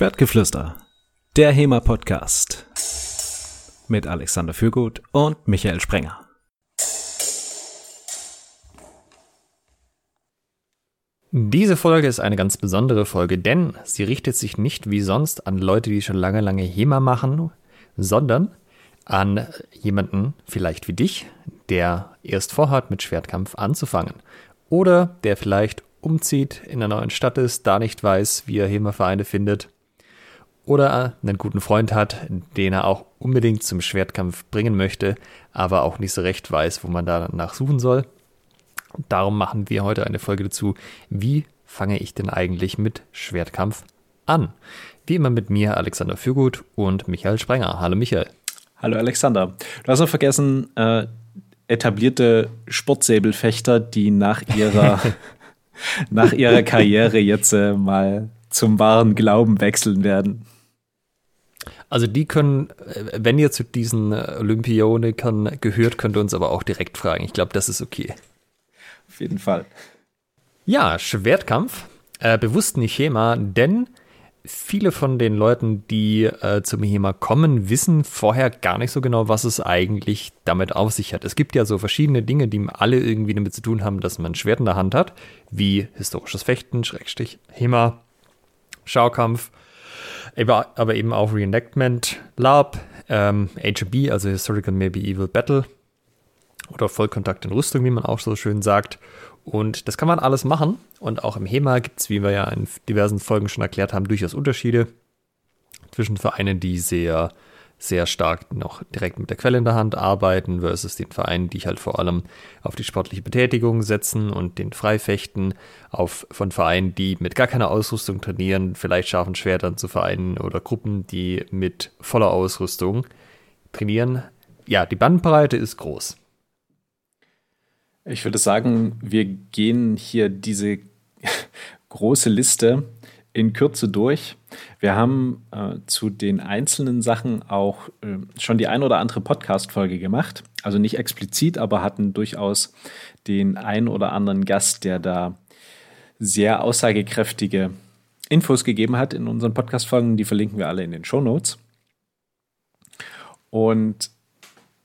Schwertgeflüster, der HEMA-Podcast mit Alexander Fürgut und Michael Sprenger. Diese Folge ist eine ganz besondere Folge, denn sie richtet sich nicht wie sonst an Leute, die schon lange, lange HEMA machen, sondern an jemanden vielleicht wie dich, der erst vorhat, mit Schwertkampf anzufangen. Oder der vielleicht umzieht, in einer neuen Stadt ist, da nicht weiß, wie er HEMA-Vereine findet oder einen guten Freund hat, den er auch unbedingt zum Schwertkampf bringen möchte, aber auch nicht so recht weiß, wo man danach suchen soll. Darum machen wir heute eine Folge dazu, wie fange ich denn eigentlich mit Schwertkampf an? Wie immer mit mir, Alexander Fürgut und Michael Sprenger. Hallo Michael. Hallo Alexander. Du hast noch vergessen, äh, etablierte Sportsäbelfechter, die nach ihrer, nach ihrer Karriere jetzt äh, mal zum wahren Glauben wechseln werden. Also die können, äh, wenn ihr zu diesen äh, Olympionikern gehört, könnt ihr uns aber auch direkt fragen. Ich glaube, das ist okay. Auf jeden Fall. Ja, Schwertkampf. Äh, bewusst nicht Schema, denn viele von den Leuten, die äh, zum HEMA kommen, wissen vorher gar nicht so genau, was es eigentlich damit auf sich hat. Es gibt ja so verschiedene Dinge, die alle irgendwie damit zu tun haben, dass man ein Schwert in der Hand hat, wie historisches Fechten, Schrägstrich, HEMA, Schaukampf, aber eben auch Reenactment, LARP, ähm, HB, also Historical Maybe Evil Battle oder Vollkontakt in Rüstung, wie man auch so schön sagt. Und das kann man alles machen. Und auch im HEMA gibt es, wie wir ja in diversen Folgen schon erklärt haben, durchaus Unterschiede zwischen Vereinen, die sehr sehr stark noch direkt mit der Quelle in der Hand arbeiten versus den Vereinen, die halt vor allem auf die sportliche Betätigung setzen und den Freifechten auf von Vereinen, die mit gar keiner Ausrüstung trainieren, vielleicht scharfen Schwertern zu Vereinen oder Gruppen, die mit voller Ausrüstung trainieren. Ja, die Bandbreite ist groß. Ich würde sagen, wir gehen hier diese große Liste in Kürze durch. Wir haben äh, zu den einzelnen Sachen auch äh, schon die ein oder andere Podcast-Folge gemacht. Also nicht explizit, aber hatten durchaus den ein oder anderen Gast, der da sehr aussagekräftige Infos gegeben hat in unseren Podcast-Folgen. Die verlinken wir alle in den Show Notes. Und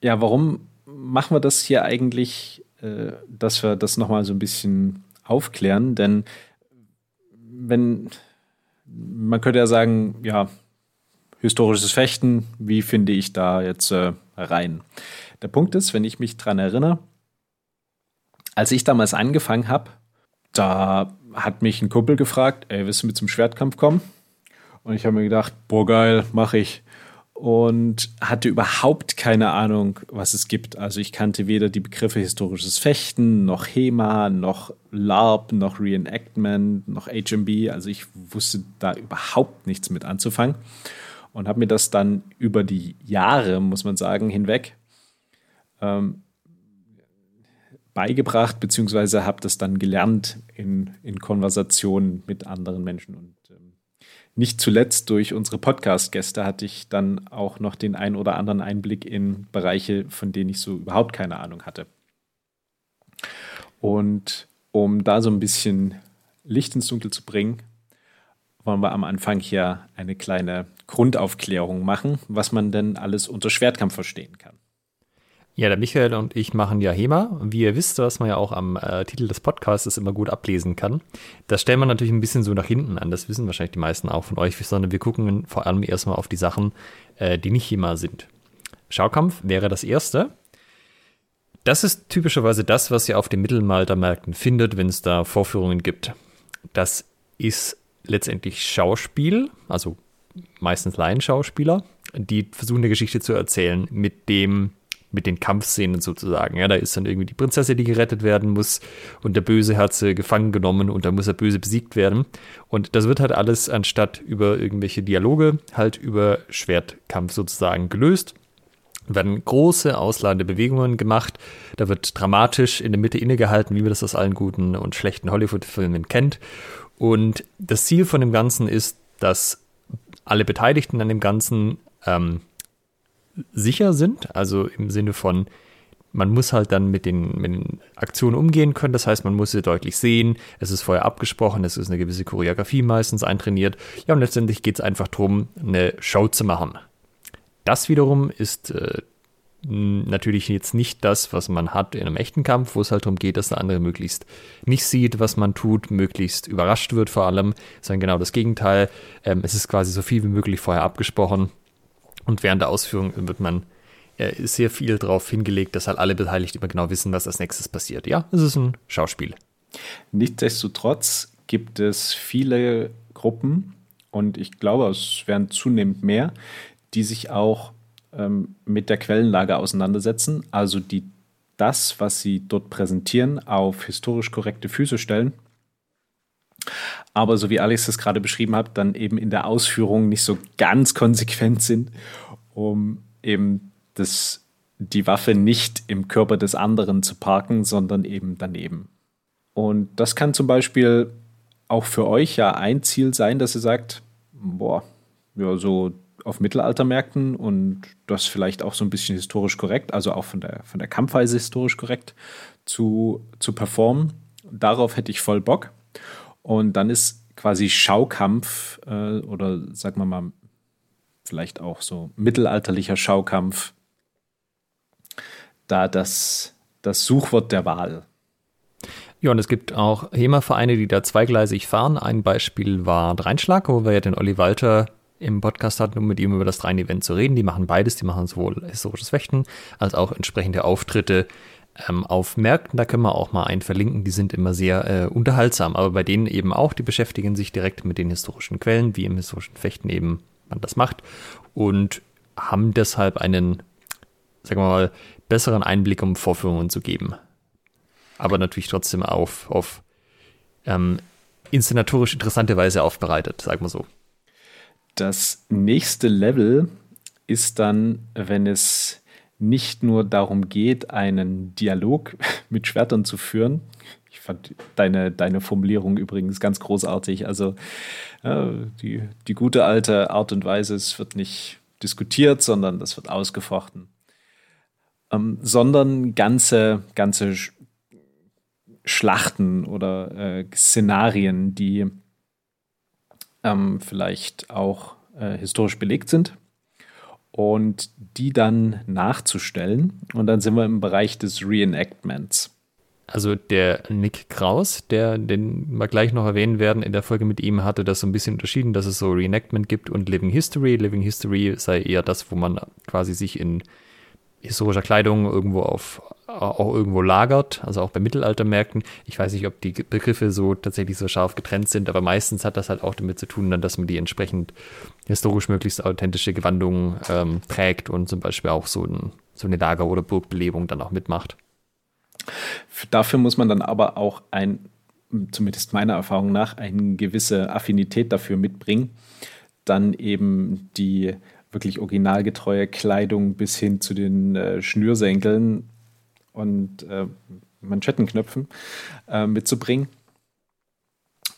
ja, warum machen wir das hier eigentlich, äh, dass wir das nochmal so ein bisschen aufklären? Denn wenn man könnte ja sagen, ja, historisches Fechten, wie finde ich da jetzt äh, rein? Der Punkt ist, wenn ich mich dran erinnere, als ich damals angefangen habe, da hat mich ein Kumpel gefragt, ey, willst du mit zum Schwertkampf kommen? Und ich habe mir gedacht, boah, geil, mache ich und hatte überhaupt keine Ahnung, was es gibt. Also ich kannte weder die Begriffe historisches Fechten, noch HEMA, noch LARP, noch Reenactment, noch HMB. Also ich wusste da überhaupt nichts mit anzufangen und habe mir das dann über die Jahre, muss man sagen, hinweg ähm, beigebracht, beziehungsweise habe das dann gelernt in, in Konversationen mit anderen Menschen und nicht zuletzt durch unsere Podcast-Gäste hatte ich dann auch noch den ein oder anderen Einblick in Bereiche, von denen ich so überhaupt keine Ahnung hatte. Und um da so ein bisschen Licht ins Dunkel zu bringen, wollen wir am Anfang hier eine kleine Grundaufklärung machen, was man denn alles unter Schwertkampf verstehen kann. Ja, der Michael und ich machen ja HEMA. Wie ihr wisst, was man ja auch am äh, Titel des Podcasts immer gut ablesen kann. Das stellen wir natürlich ein bisschen so nach hinten an. Das wissen wahrscheinlich die meisten auch von euch, sondern wir gucken vor allem erstmal auf die Sachen, äh, die nicht HEMA sind. Schaukampf wäre das erste. Das ist typischerweise das, was ihr auf den Mittelmaltermärkten findet, wenn es da Vorführungen gibt. Das ist letztendlich Schauspiel, also meistens Laienschauspieler, die versuchen eine Geschichte zu erzählen mit dem mit den Kampfszenen sozusagen. Ja, da ist dann irgendwie die Prinzessin, die gerettet werden muss und der Böse sie gefangen genommen und da muss der Böse besiegt werden. Und das wird halt alles anstatt über irgendwelche Dialoge halt über Schwertkampf sozusagen gelöst. Werden große ausladende Bewegungen gemacht. Da wird dramatisch in der Mitte innegehalten, wie man das aus allen guten und schlechten Hollywood-Filmen kennt. Und das Ziel von dem Ganzen ist, dass alle Beteiligten an dem Ganzen ähm, sicher sind, also im Sinne von, man muss halt dann mit den, mit den Aktionen umgehen können. Das heißt, man muss sie deutlich sehen. Es ist vorher abgesprochen, es ist eine gewisse Choreografie meistens eintrainiert. Ja, und letztendlich geht es einfach darum, eine Show zu machen. Das wiederum ist äh, natürlich jetzt nicht das, was man hat in einem echten Kampf, wo es halt darum geht, dass der andere möglichst nicht sieht, was man tut, möglichst überrascht wird vor allem, sondern genau das Gegenteil. Ähm, es ist quasi so viel wie möglich vorher abgesprochen und während der Ausführung wird man äh, sehr viel darauf hingelegt, dass halt alle Beteiligten immer genau wissen, was als nächstes passiert. Ja, es ist ein Schauspiel. Nichtsdestotrotz gibt es viele Gruppen und ich glaube, es werden zunehmend mehr, die sich auch ähm, mit der Quellenlage auseinandersetzen, also die das, was sie dort präsentieren, auf historisch korrekte Füße stellen. Aber so wie Alex das gerade beschrieben hat, dann eben in der Ausführung nicht so ganz konsequent sind, um eben das, die Waffe nicht im Körper des anderen zu parken, sondern eben daneben. Und das kann zum Beispiel auch für euch ja ein Ziel sein, dass ihr sagt, boah, ja, so auf Mittelaltermärkten und das vielleicht auch so ein bisschen historisch korrekt, also auch von der, von der Kampfweise historisch korrekt zu, zu performen. Darauf hätte ich voll Bock. Und dann ist quasi Schaukampf äh, oder sagen wir mal vielleicht auch so mittelalterlicher Schaukampf da das, das Suchwort der Wahl. Ja, und es gibt auch HEMA-Vereine, die da zweigleisig fahren. Ein Beispiel war Dreinschlag, wo wir ja den Olli Walter im Podcast hatten, um mit ihm über das Drein-Event zu reden. Die machen beides, die machen sowohl historisches Fechten als auch entsprechende Auftritte ähm, auf Märkten. Da können wir auch mal einen verlinken, die sind immer sehr äh, unterhaltsam, aber bei denen eben auch, die beschäftigen sich direkt mit den historischen Quellen, wie im historischen Fechten eben man das macht und haben deshalb einen, sagen wir mal, besseren Einblick, um Vorführungen zu geben. Aber natürlich trotzdem auf, auf ähm, inszenatorisch interessante Weise aufbereitet, sagen wir so. Das nächste Level ist dann, wenn es nicht nur darum geht, einen Dialog mit Schwertern zu führen. Ich fand deine, deine Formulierung übrigens ganz großartig. Also äh, die, die gute alte Art und Weise, es wird nicht diskutiert, sondern das wird ausgefochten. Ähm, sondern ganze, ganze Schlachten oder äh, Szenarien, die ähm, vielleicht auch äh, historisch belegt sind und die dann nachzustellen. Und dann sind wir im Bereich des Reenactments. Also der Nick Kraus, der, den wir gleich noch erwähnen werden, in der Folge mit ihm hatte das so ein bisschen unterschieden, dass es so Reenactment gibt und Living History. Living History sei eher das, wo man quasi sich in historischer Kleidung irgendwo auf auch irgendwo lagert, also auch bei Mittelaltermärkten. Ich weiß nicht, ob die Begriffe so tatsächlich so scharf getrennt sind, aber meistens hat das halt auch damit zu tun, dann, dass man die entsprechend historisch möglichst authentische Gewandungen ähm, trägt und zum Beispiel auch so, ein, so eine Lager- oder Burgbelebung dann auch mitmacht. Dafür muss man dann aber auch ein, zumindest meiner Erfahrung nach, eine gewisse Affinität dafür mitbringen, dann eben die wirklich originalgetreue Kleidung bis hin zu den äh, Schnürsenkeln und äh, Manschettenknöpfen äh, mitzubringen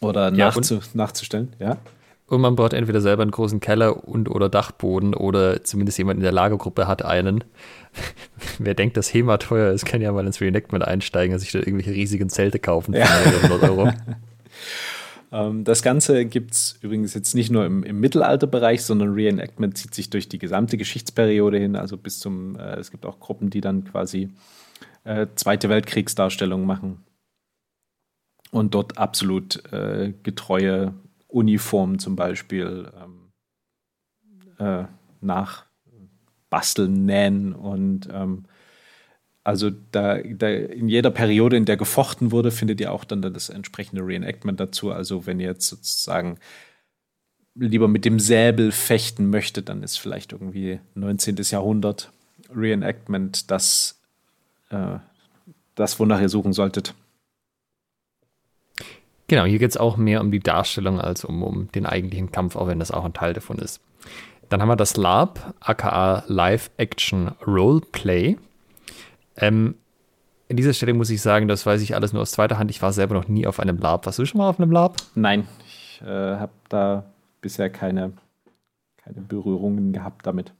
oder ja, nachzu nachzustellen, ja. Und man braucht entweder selber einen großen Keller und oder Dachboden oder zumindest jemand in der Lagergruppe hat einen. Wer denkt, dass HEMA teuer ist, kann ja mal ins Reenactment einsteigen und sich da irgendwelche riesigen Zelte kaufen für ja. 100 Euro. Ähm, das Ganze gibt es übrigens jetzt nicht nur im, im, Mittelalterbereich, sondern Reenactment zieht sich durch die gesamte Geschichtsperiode hin, also bis zum, äh, es gibt auch Gruppen, die dann quasi äh, Zweite Weltkriegsdarstellungen machen und dort absolut äh, getreue Uniformen zum Beispiel ähm, äh, nach basteln, nähen und ähm, also da, da, in jeder Periode, in der gefochten wurde, findet ihr auch dann das entsprechende Reenactment dazu. Also wenn ihr jetzt sozusagen lieber mit dem Säbel fechten möchtet, dann ist vielleicht irgendwie 19. Jahrhundert Reenactment das, äh, das wonach ihr suchen solltet. Genau, hier geht es auch mehr um die Darstellung als um, um den eigentlichen Kampf, auch wenn das auch ein Teil davon ist. Dann haben wir das LARP, aka Live Action Roleplay. Ähm, in dieser Stelle muss ich sagen, das weiß ich alles nur aus zweiter Hand. Ich war selber noch nie auf einem Lab. Warst du schon mal auf einem Lab? Nein, ich äh, habe da bisher keine, keine Berührungen gehabt damit.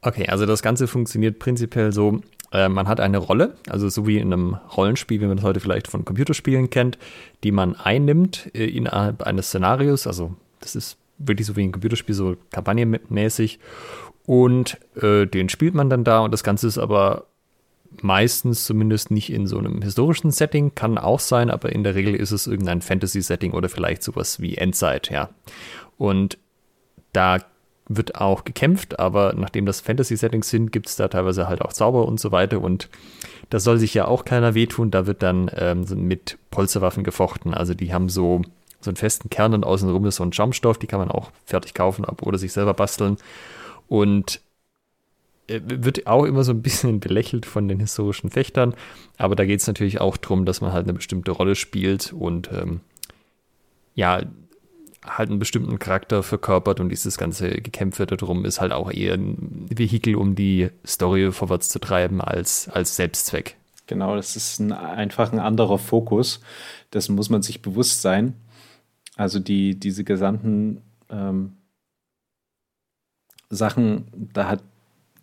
Okay, also das Ganze funktioniert prinzipiell so. Äh, man hat eine Rolle, also so wie in einem Rollenspiel, wie man das heute vielleicht von Computerspielen kennt, die man einnimmt äh, innerhalb eines Szenarios. Also das ist wirklich so wie ein Computerspiel, so kampagnenmäßig. Und äh, den spielt man dann da und das Ganze ist aber meistens zumindest nicht in so einem historischen Setting, kann auch sein, aber in der Regel ist es irgendein Fantasy-Setting oder vielleicht sowas wie Endzeit, ja. Und da wird auch gekämpft, aber nachdem das Fantasy-Settings sind, gibt es da teilweise halt auch Zauber und so weiter und da soll sich ja auch keiner wehtun, da wird dann ähm, mit Polsterwaffen gefochten, also die haben so, so einen festen Kern und außenrum ist so ein Schaumstoff, die kann man auch fertig kaufen oder sich selber basteln. Und wird auch immer so ein bisschen belächelt von den historischen Fechtern, aber da geht es natürlich auch darum, dass man halt eine bestimmte Rolle spielt und ähm, ja, halt einen bestimmten Charakter verkörpert und dieses ganze Gekämpfe darum ist halt auch eher ein Vehikel, um die Story vorwärts zu treiben, als, als Selbstzweck. Genau, das ist ein, einfach ein anderer Fokus. Dessen muss man sich bewusst sein. Also die, diese gesamten ähm, Sachen, da hat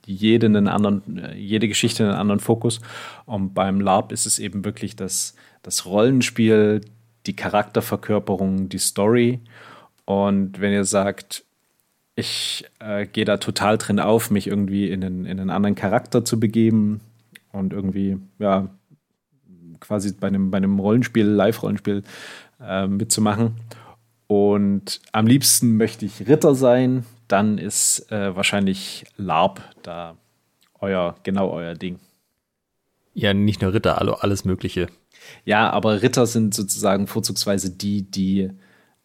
jede einen anderen, jede Geschichte einen anderen Fokus. Und beim LARP ist es eben wirklich das, das Rollenspiel, die Charakterverkörperung, die Story. Und wenn ihr sagt, ich äh, gehe da total drin auf, mich irgendwie in einen, in einen anderen Charakter zu begeben und irgendwie, ja, quasi bei einem, bei einem Rollenspiel, Live-Rollenspiel äh, mitzumachen. Und am liebsten möchte ich Ritter sein, dann ist äh, wahrscheinlich LARP da euer, genau euer Ding. Ja, nicht nur Ritter, alles Mögliche. Ja, aber Ritter sind sozusagen vorzugsweise die, die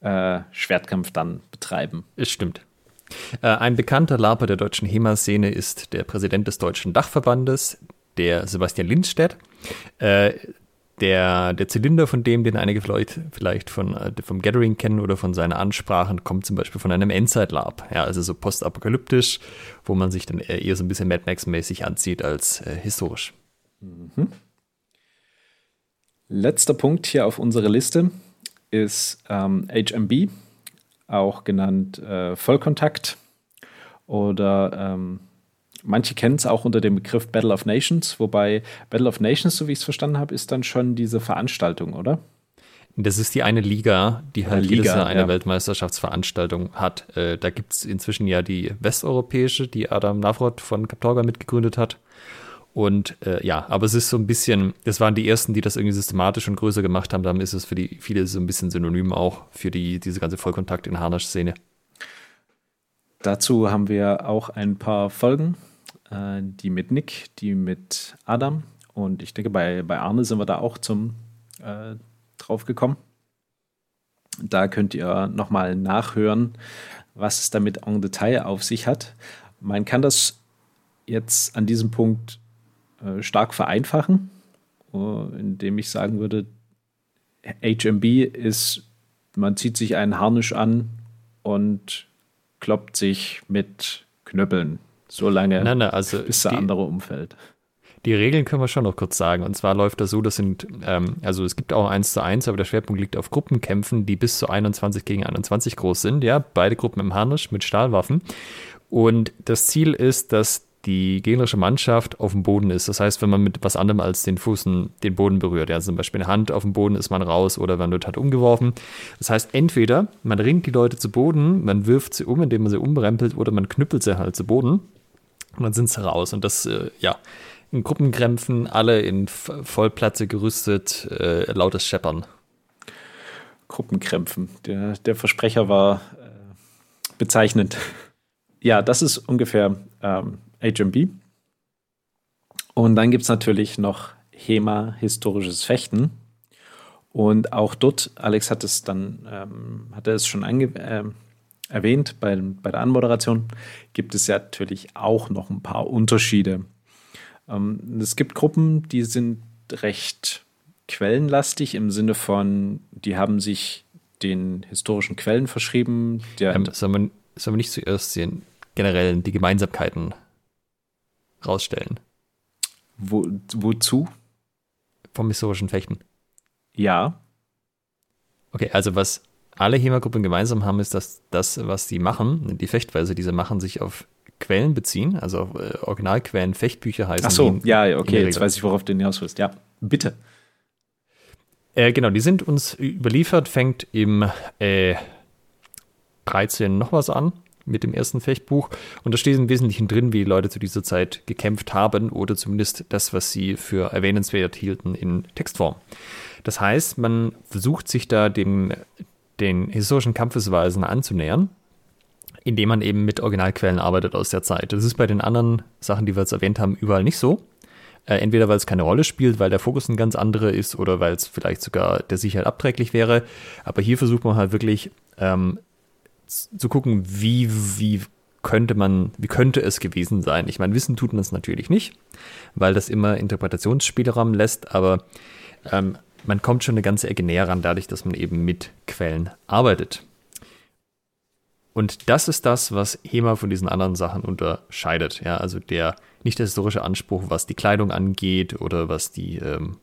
äh, Schwertkampf dann betreiben. Es stimmt. Äh, ein bekannter LARPer der deutschen HEMA-Szene ist der Präsident des Deutschen Dachverbandes, der Sebastian Lindstedt. Äh, der, der Zylinder von dem, den einige vielleicht, vielleicht von, äh, vom Gathering kennen oder von seinen Ansprachen, kommt zum Beispiel von einem Endzeit-Lab. Ja, also so postapokalyptisch, wo man sich dann eher so ein bisschen Mad Max-mäßig anzieht als äh, historisch. Mhm. Letzter Punkt hier auf unserer Liste ist ähm, HMB, auch genannt äh, Vollkontakt oder ähm, Manche kennen es auch unter dem Begriff Battle of Nations, wobei Battle of Nations, so wie ich es verstanden habe, ist dann schon diese Veranstaltung, oder? Das ist die eine Liga, die halt Liga, jedes Jahr eine ja. Weltmeisterschaftsveranstaltung hat. Äh, da gibt es inzwischen ja die westeuropäische, die Adam Navrot von Kaptorga mitgegründet hat. Und äh, ja, aber es ist so ein bisschen, das waren die ersten, die das irgendwie systematisch und größer gemacht haben. Dann ist es für die viele so ein bisschen synonym auch für die, diese ganze Vollkontakt in Harnasch-Szene. Dazu haben wir auch ein paar Folgen äh, die mit Nick, die mit Adam. Und ich denke, bei, bei Arne sind wir da auch zum äh, drauf gekommen. Da könnt ihr nochmal nachhören, was es damit en Detail auf sich hat. Man kann das jetzt an diesem Punkt äh, stark vereinfachen, uh, indem ich sagen würde, HMB ist, man zieht sich einen Harnisch an und kloppt sich mit Knöppeln so lange, nein, nein, also bis der andere umfällt. Die Regeln können wir schon noch kurz sagen. Und zwar läuft das so, das sind, ähm, also es gibt auch 1 zu 1, aber der Schwerpunkt liegt auf Gruppenkämpfen, die bis zu 21 gegen 21 groß sind. Ja, beide Gruppen im Harnisch mit Stahlwaffen. Und das Ziel ist, dass die gegnerische Mannschaft auf dem Boden ist. Das heißt, wenn man mit was anderem als den Fußen den Boden berührt, ja, zum Beispiel eine Hand auf dem Boden ist man raus oder man wird halt umgeworfen. Das heißt, entweder man ringt die Leute zu Boden, man wirft sie um, indem man sie umrempelt, oder man knüppelt sie halt zu Boden. Und dann sind sie raus. Und das, äh, ja, in Gruppenkrämpfen, alle in Vollplatze gerüstet, äh, lautes Scheppern. Gruppenkrämpfen. Der, der Versprecher war äh, bezeichnend. Ja, das ist ungefähr ähm, HMB. Und dann gibt es natürlich noch HEMA, historisches Fechten. Und auch dort, Alex hat es dann, ähm, hat er es schon ange äh, erwähnt bei, bei der Anmoderation, gibt es ja natürlich auch noch ein paar Unterschiede. Ähm, es gibt Gruppen, die sind recht quellenlastig im Sinne von, die haben sich den historischen Quellen verschrieben. Ähm, soll, man, soll man nicht zuerst den generell die Gemeinsamkeiten rausstellen? Wo, wozu? Vom historischen Fechten. Ja. Okay, also was alle HEMA-Gruppen gemeinsam haben, ist, dass das, was sie machen, die Fechtweise, die sie machen, sich auf Quellen beziehen, also äh, Originalquellen, Fechtbücher heißen. Ach so, ja, okay, jetzt weiß ich, worauf du hinaus willst. Ja, bitte. Äh, genau, die sind uns überliefert, fängt im äh, 13 noch was an mit dem ersten Fechtbuch. Und da steht im Wesentlichen drin, wie die Leute zu dieser Zeit gekämpft haben oder zumindest das, was sie für erwähnenswert hielten in Textform. Das heißt, man versucht sich da dem, den historischen Kampfesweisen anzunähern, indem man eben mit Originalquellen arbeitet aus der Zeit. Das ist bei den anderen Sachen, die wir jetzt erwähnt haben, überall nicht so. Äh, entweder weil es keine Rolle spielt, weil der Fokus ein ganz anderer ist oder weil es vielleicht sogar der Sicherheit abträglich wäre. Aber hier versucht man halt wirklich ähm, zu gucken, wie, wie könnte man, wie könnte es gewesen sein? Ich meine, wissen tut man es natürlich nicht, weil das immer Interpretationsspielraum lässt, aber ähm, man kommt schon eine ganze Ecke näher ran, dadurch, dass man eben mit Quellen arbeitet. Und das ist das, was HEMA von diesen anderen Sachen unterscheidet. Ja, also der nicht der historische Anspruch, was die Kleidung angeht oder was die, ähm,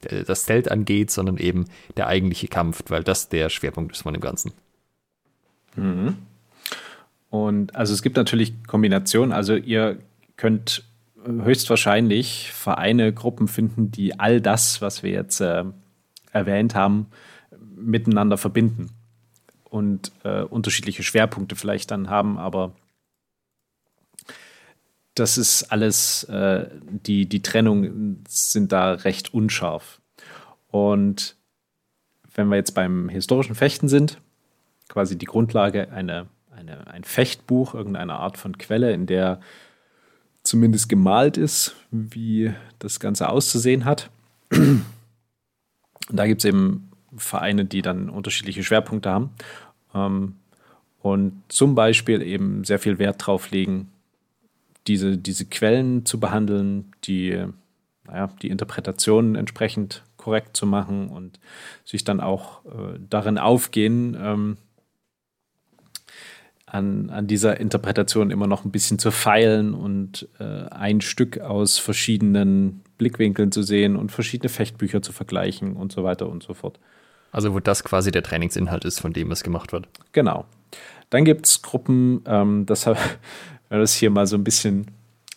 das Zelt angeht, sondern eben der eigentliche Kampf, weil das der Schwerpunkt ist von dem Ganzen. Mhm. Und also es gibt natürlich Kombinationen. Also ihr könnt höchstwahrscheinlich Vereine, Gruppen finden, die all das, was wir jetzt äh, erwähnt haben, miteinander verbinden und äh, unterschiedliche Schwerpunkte vielleicht dann haben, aber das ist alles, äh, die, die Trennungen sind da recht unscharf. Und wenn wir jetzt beim historischen Fechten sind, quasi die Grundlage eine, eine, ein Fechtbuch, irgendeine Art von Quelle, in der zumindest gemalt ist, wie das Ganze auszusehen hat. Und da gibt es eben Vereine, die dann unterschiedliche Schwerpunkte haben ähm, und zum Beispiel eben sehr viel Wert drauf legen, diese, diese Quellen zu behandeln, die, naja, die Interpretationen entsprechend korrekt zu machen und sich dann auch äh, darin aufgehen, ähm, an, an dieser Interpretation immer noch ein bisschen zu feilen und äh, ein Stück aus verschiedenen Blickwinkeln zu sehen und verschiedene Fechtbücher zu vergleichen und so weiter und so fort. Also wo das quasi der Trainingsinhalt ist, von dem es gemacht wird. Genau. Dann gibt es Gruppen, ähm, das habe das hier mal so ein bisschen,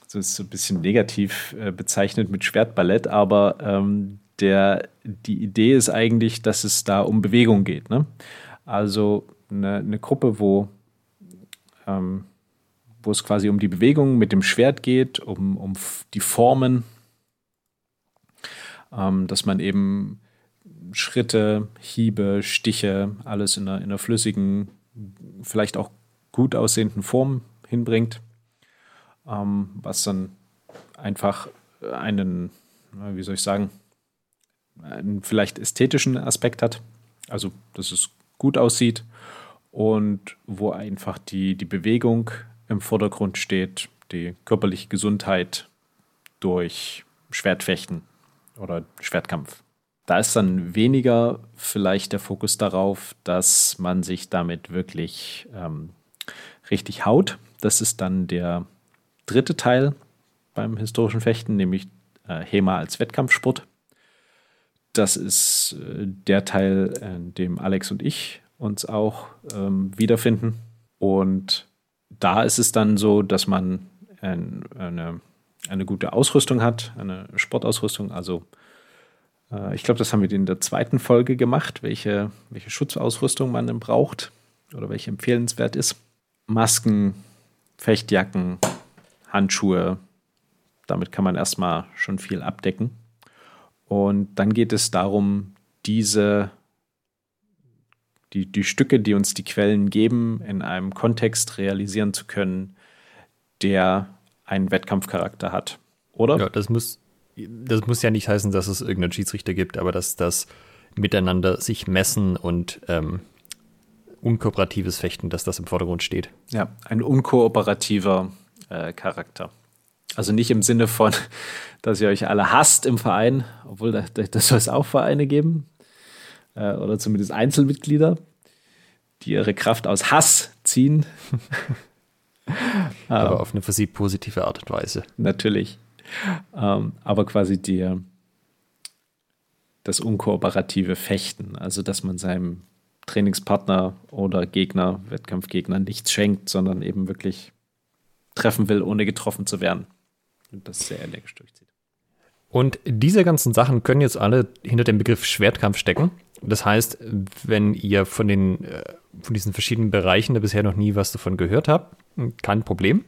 so so ein bisschen negativ äh, bezeichnet mit Schwertballett, aber ähm, der, die Idee ist eigentlich, dass es da um Bewegung geht. Ne? Also eine, eine Gruppe, wo ähm, wo es quasi um die Bewegung mit dem Schwert geht, um, um die Formen, ähm, dass man eben Schritte, Hiebe, Stiche, alles in einer, in einer flüssigen, vielleicht auch gut aussehenden Form hinbringt, ähm, was dann einfach einen, wie soll ich sagen, einen vielleicht ästhetischen Aspekt hat, also dass es gut aussieht und wo einfach die, die Bewegung im Vordergrund steht, die körperliche Gesundheit durch Schwertfechten oder Schwertkampf. Da ist dann weniger vielleicht der Fokus darauf, dass man sich damit wirklich ähm, richtig haut. Das ist dann der dritte Teil beim historischen Fechten, nämlich äh, HEMA als Wettkampfsport. Das ist äh, der Teil, in dem Alex und ich uns auch ähm, wiederfinden. Und da ist es dann so, dass man ein, eine, eine gute Ausrüstung hat, eine Sportausrüstung. Also äh, ich glaube, das haben wir in der zweiten Folge gemacht, welche, welche Schutzausrüstung man denn braucht oder welche empfehlenswert ist. Masken, Fechtjacken, Handschuhe, damit kann man erstmal schon viel abdecken. Und dann geht es darum, diese die, die Stücke, die uns die Quellen geben, in einem Kontext realisieren zu können, der einen Wettkampfcharakter hat. Oder? Ja, das muss, das muss ja nicht heißen, dass es irgendeinen Schiedsrichter gibt, aber dass das miteinander sich messen und ähm, unkooperatives Fechten, dass das im Vordergrund steht. Ja, ein unkooperativer äh, Charakter. Also nicht im Sinne von, dass ihr euch alle hasst im Verein, obwohl da, das soll es auch Vereine geben, äh, oder zumindest Einzelmitglieder, die ihre Kraft aus Hass ziehen. aber auf eine für sie positive Art und Weise. Natürlich. Ähm, aber quasi die, das unkooperative Fechten, also dass man seinem Trainingspartner oder Gegner, Wettkampfgegner nichts schenkt, sondern eben wirklich treffen will, ohne getroffen zu werden. Und das sehr energisch durchzieht. Und diese ganzen Sachen können jetzt alle hinter dem Begriff Schwertkampf stecken. Das heißt, wenn ihr von, den, äh, von diesen verschiedenen Bereichen da bisher noch nie was davon gehört habt, kein Problem.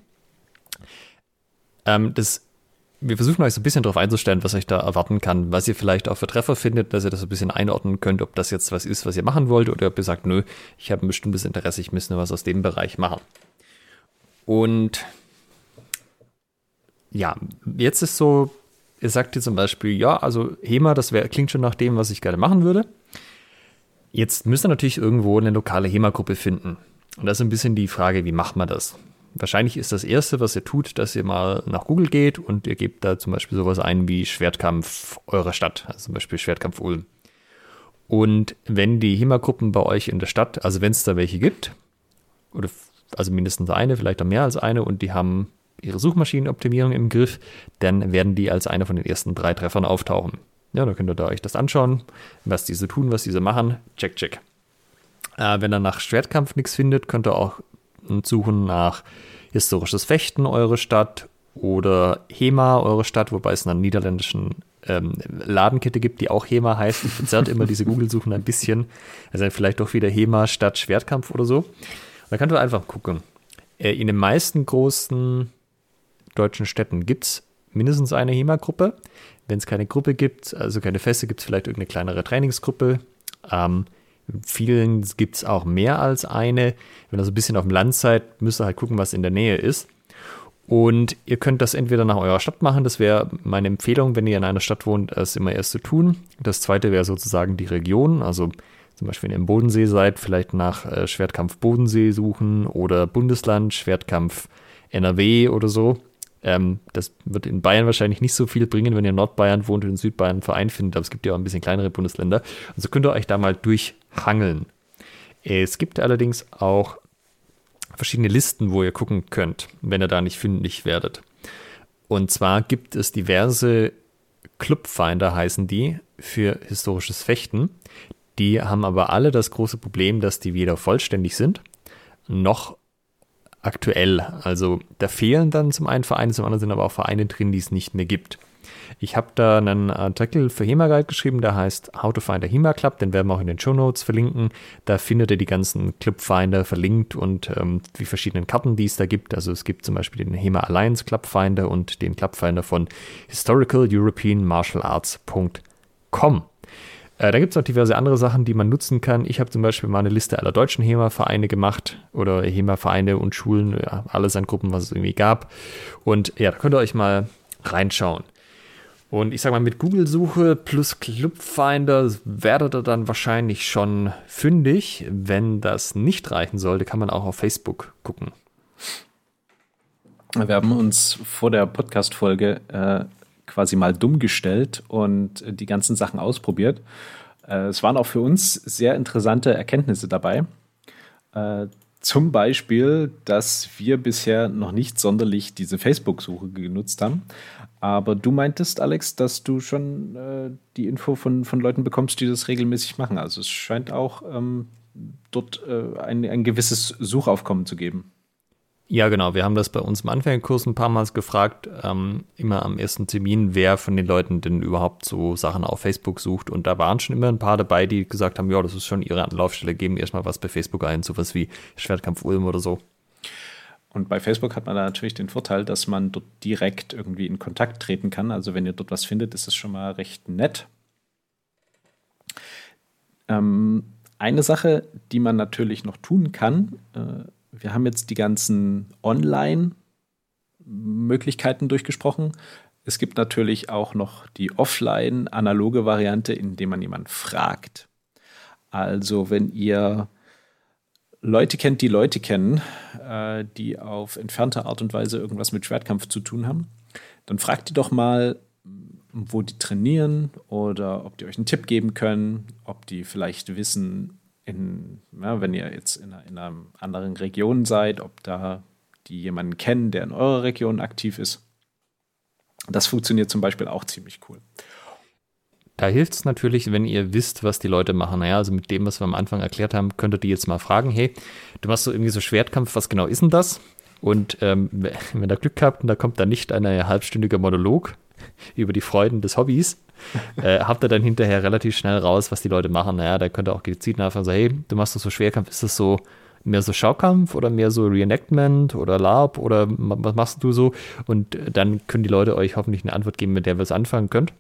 Ähm, das, wir versuchen euch so ein bisschen darauf einzustellen, was euch da erwarten kann, was ihr vielleicht auch für Treffer findet, dass ihr das so ein bisschen einordnen könnt, ob das jetzt was ist, was ihr machen wollt, oder ob ihr sagt, nö, ich habe ein bestimmtes Interesse, ich müsste was aus dem Bereich machen. Und ja, jetzt ist so, ihr sagt ihr zum Beispiel, ja, also HEMA, das wär, klingt schon nach dem, was ich gerne machen würde. Jetzt müsst ihr natürlich irgendwo eine lokale HEMA-Gruppe finden. Und das ist ein bisschen die Frage, wie macht man das? Wahrscheinlich ist das Erste, was ihr tut, dass ihr mal nach Google geht und ihr gebt da zum Beispiel sowas ein wie Schwertkampf eurer Stadt, also zum Beispiel Schwertkampf Ulm. Und wenn die HEMA-Gruppen bei euch in der Stadt, also wenn es da welche gibt, oder also mindestens eine, vielleicht auch mehr als eine, und die haben ihre Suchmaschinenoptimierung im Griff, dann werden die als eine von den ersten drei Treffern auftauchen. Ja, da könnt ihr da euch das anschauen, was diese tun, was diese machen. Check, check. Äh, wenn ihr nach Schwertkampf nichts findet, könnt ihr auch suchen nach historisches Fechten eure Stadt oder HEMA eure Stadt, wobei es eine niederländischen ähm, Ladenkette gibt, die auch HEMA heißt. Ich verzerrt immer diese Google-Suchen ein bisschen. Also vielleicht doch wieder HEMA statt Schwertkampf oder so. Da könnt ihr einfach gucken. Äh, in den meisten großen deutschen Städten gibt es mindestens eine HEMA-Gruppe. Wenn es keine Gruppe gibt, also keine feste, gibt es vielleicht irgendeine kleinere Trainingsgruppe. Ähm, vielen gibt es auch mehr als eine. Wenn ihr so ein bisschen auf dem Land seid, müsst ihr halt gucken, was in der Nähe ist. Und ihr könnt das entweder nach eurer Stadt machen, das wäre meine Empfehlung, wenn ihr in einer Stadt wohnt, das immer erst zu tun. Das zweite wäre sozusagen die Region, also zum Beispiel, wenn ihr im Bodensee seid, vielleicht nach äh, Schwertkampf Bodensee suchen oder Bundesland, Schwertkampf NRW oder so. Ähm, das wird in Bayern wahrscheinlich nicht so viel bringen, wenn ihr in Nordbayern wohnt und in Südbayern einen Verein findet, aber es gibt ja auch ein bisschen kleinere Bundesländer. Und so könnt ihr euch da mal durchhangeln. Es gibt allerdings auch verschiedene Listen, wo ihr gucken könnt, wenn ihr da nicht fündig werdet. Und zwar gibt es diverse Clubfinder, heißen die, für historisches Fechten. Die haben aber alle das große Problem, dass die weder vollständig sind, noch aktuell. Also da fehlen dann zum einen Vereine, zum anderen sind aber auch Vereine drin, die es nicht mehr gibt. Ich habe da einen Artikel für HEMA Guide geschrieben, der heißt How to Find a HEMA Club, den werden wir auch in den Show Notes verlinken. Da findet ihr die ganzen Clubfinder verlinkt und ähm, die verschiedenen Karten, die es da gibt. Also es gibt zum Beispiel den HEMA Alliance Clubfinder und den Clubfinder von Historical European Martial Arts.com. Äh, da gibt es noch diverse andere Sachen, die man nutzen kann. Ich habe zum Beispiel mal eine Liste aller deutschen HEMA-Vereine gemacht oder HEMA-Vereine und Schulen, ja, alles an Gruppen, was es irgendwie gab. Und ja, da könnt ihr euch mal reinschauen. Und ich sag mal, mit Google-Suche plus Clubfinder werdet ihr dann wahrscheinlich schon fündig. Wenn das nicht reichen sollte, kann man auch auf Facebook gucken. Wir haben uns vor der Podcast-Folge äh, quasi mal dumm gestellt und die ganzen Sachen ausprobiert. Äh, es waren auch für uns sehr interessante Erkenntnisse dabei. Äh, zum Beispiel, dass wir bisher noch nicht sonderlich diese Facebook-Suche genutzt haben. Aber du meintest, Alex, dass du schon äh, die Info von, von Leuten bekommst, die das regelmäßig machen. Also es scheint auch ähm, dort äh, ein, ein gewisses Suchaufkommen zu geben. Ja, genau. Wir haben das bei uns im Anfängerkurs ein paar Mal gefragt, ähm, immer am ersten Termin, wer von den Leuten denn überhaupt so Sachen auf Facebook sucht. Und da waren schon immer ein paar dabei, die gesagt haben, ja, das ist schon ihre Anlaufstelle, geben erstmal was bei Facebook ein, sowas wie Schwertkampf Ulm oder so. Und bei Facebook hat man da natürlich den Vorteil, dass man dort direkt irgendwie in Kontakt treten kann. Also wenn ihr dort was findet, ist es schon mal recht nett. Ähm, eine Sache, die man natürlich noch tun kann, äh, wir haben jetzt die ganzen Online-Möglichkeiten durchgesprochen. Es gibt natürlich auch noch die offline-analoge Variante, indem man jemanden fragt. Also wenn ihr Leute kennt, die Leute kennen, äh, die auf entfernte Art und Weise irgendwas mit Schwertkampf zu tun haben, dann fragt die doch mal, wo die trainieren oder ob die euch einen Tipp geben können, ob die vielleicht wissen, in, ja, wenn ihr jetzt in einer, in einer anderen Region seid, ob da die jemanden kennen, der in eurer Region aktiv ist. Das funktioniert zum Beispiel auch ziemlich cool. Da hilft es natürlich, wenn ihr wisst, was die Leute machen. Naja, also mit dem, was wir am Anfang erklärt haben, könntet ihr jetzt mal fragen, hey, du machst so irgendwie so Schwertkampf, was genau ist denn das? Und ähm, wenn ihr Glück habt da kommt dann nicht ein halbstündiger Monolog über die Freuden des Hobbys, äh, habt ihr dann hinterher relativ schnell raus, was die Leute machen. Naja, da könnt ihr auch gezielt nachfragen, so, hey, du machst doch so Schwerkampf, ist das so mehr so Schaukampf oder mehr so Reenactment oder LARP oder was machst du so? Und dann können die Leute euch hoffentlich eine Antwort geben, mit der ihr es anfangen könnt.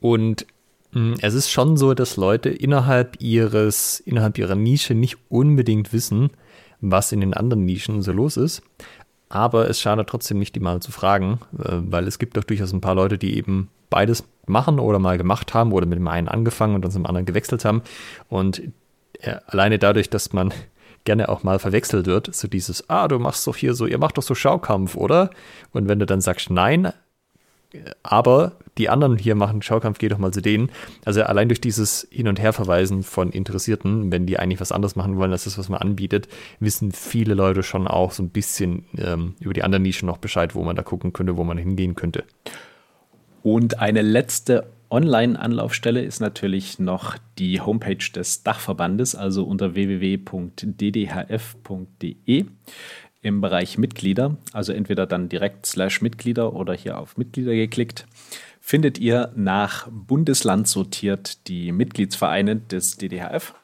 Und mh, es ist schon so, dass Leute innerhalb ihres, innerhalb ihrer Nische nicht unbedingt wissen, was in den anderen Nischen so los ist. Aber es schadet trotzdem nicht, die mal zu fragen, äh, weil es gibt doch durchaus ein paar Leute, die eben beides machen oder mal gemacht haben oder mit dem einen angefangen und dann zum anderen gewechselt haben. Und äh, alleine dadurch, dass man gerne auch mal verwechselt wird, so dieses, ah, du machst doch hier so, ihr macht doch so Schaukampf, oder? Und wenn du dann sagst, nein, aber die anderen hier machen Schaukampf, geh doch mal zu denen. Also allein durch dieses Hin- und Herverweisen von Interessierten, wenn die eigentlich was anderes machen wollen als das, was man anbietet, wissen viele Leute schon auch so ein bisschen ähm, über die anderen Nischen noch Bescheid, wo man da gucken könnte, wo man hingehen könnte. Und eine letzte Online-Anlaufstelle ist natürlich noch die Homepage des Dachverbandes, also unter www.ddhf.de im Bereich Mitglieder, also entweder dann direkt slash Mitglieder oder hier auf Mitglieder geklickt, findet ihr nach Bundesland sortiert die Mitgliedsvereine des DDHF.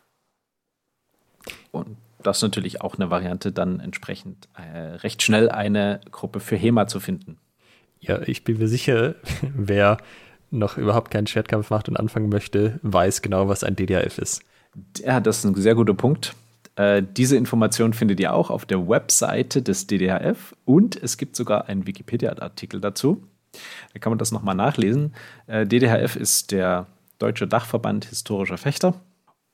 Und das ist natürlich auch eine Variante, dann entsprechend äh, recht schnell eine Gruppe für HEMA zu finden. Ja, ich bin mir sicher, wer noch überhaupt keinen Schwertkampf macht und anfangen möchte, weiß genau, was ein DDHF ist. Ja, das ist ein sehr guter Punkt. Äh, diese Information findet ihr auch auf der Webseite des DDHF und es gibt sogar einen Wikipedia-Artikel dazu. Da kann man das nochmal nachlesen. Äh, DDHF ist der Deutsche Dachverband historischer Fechter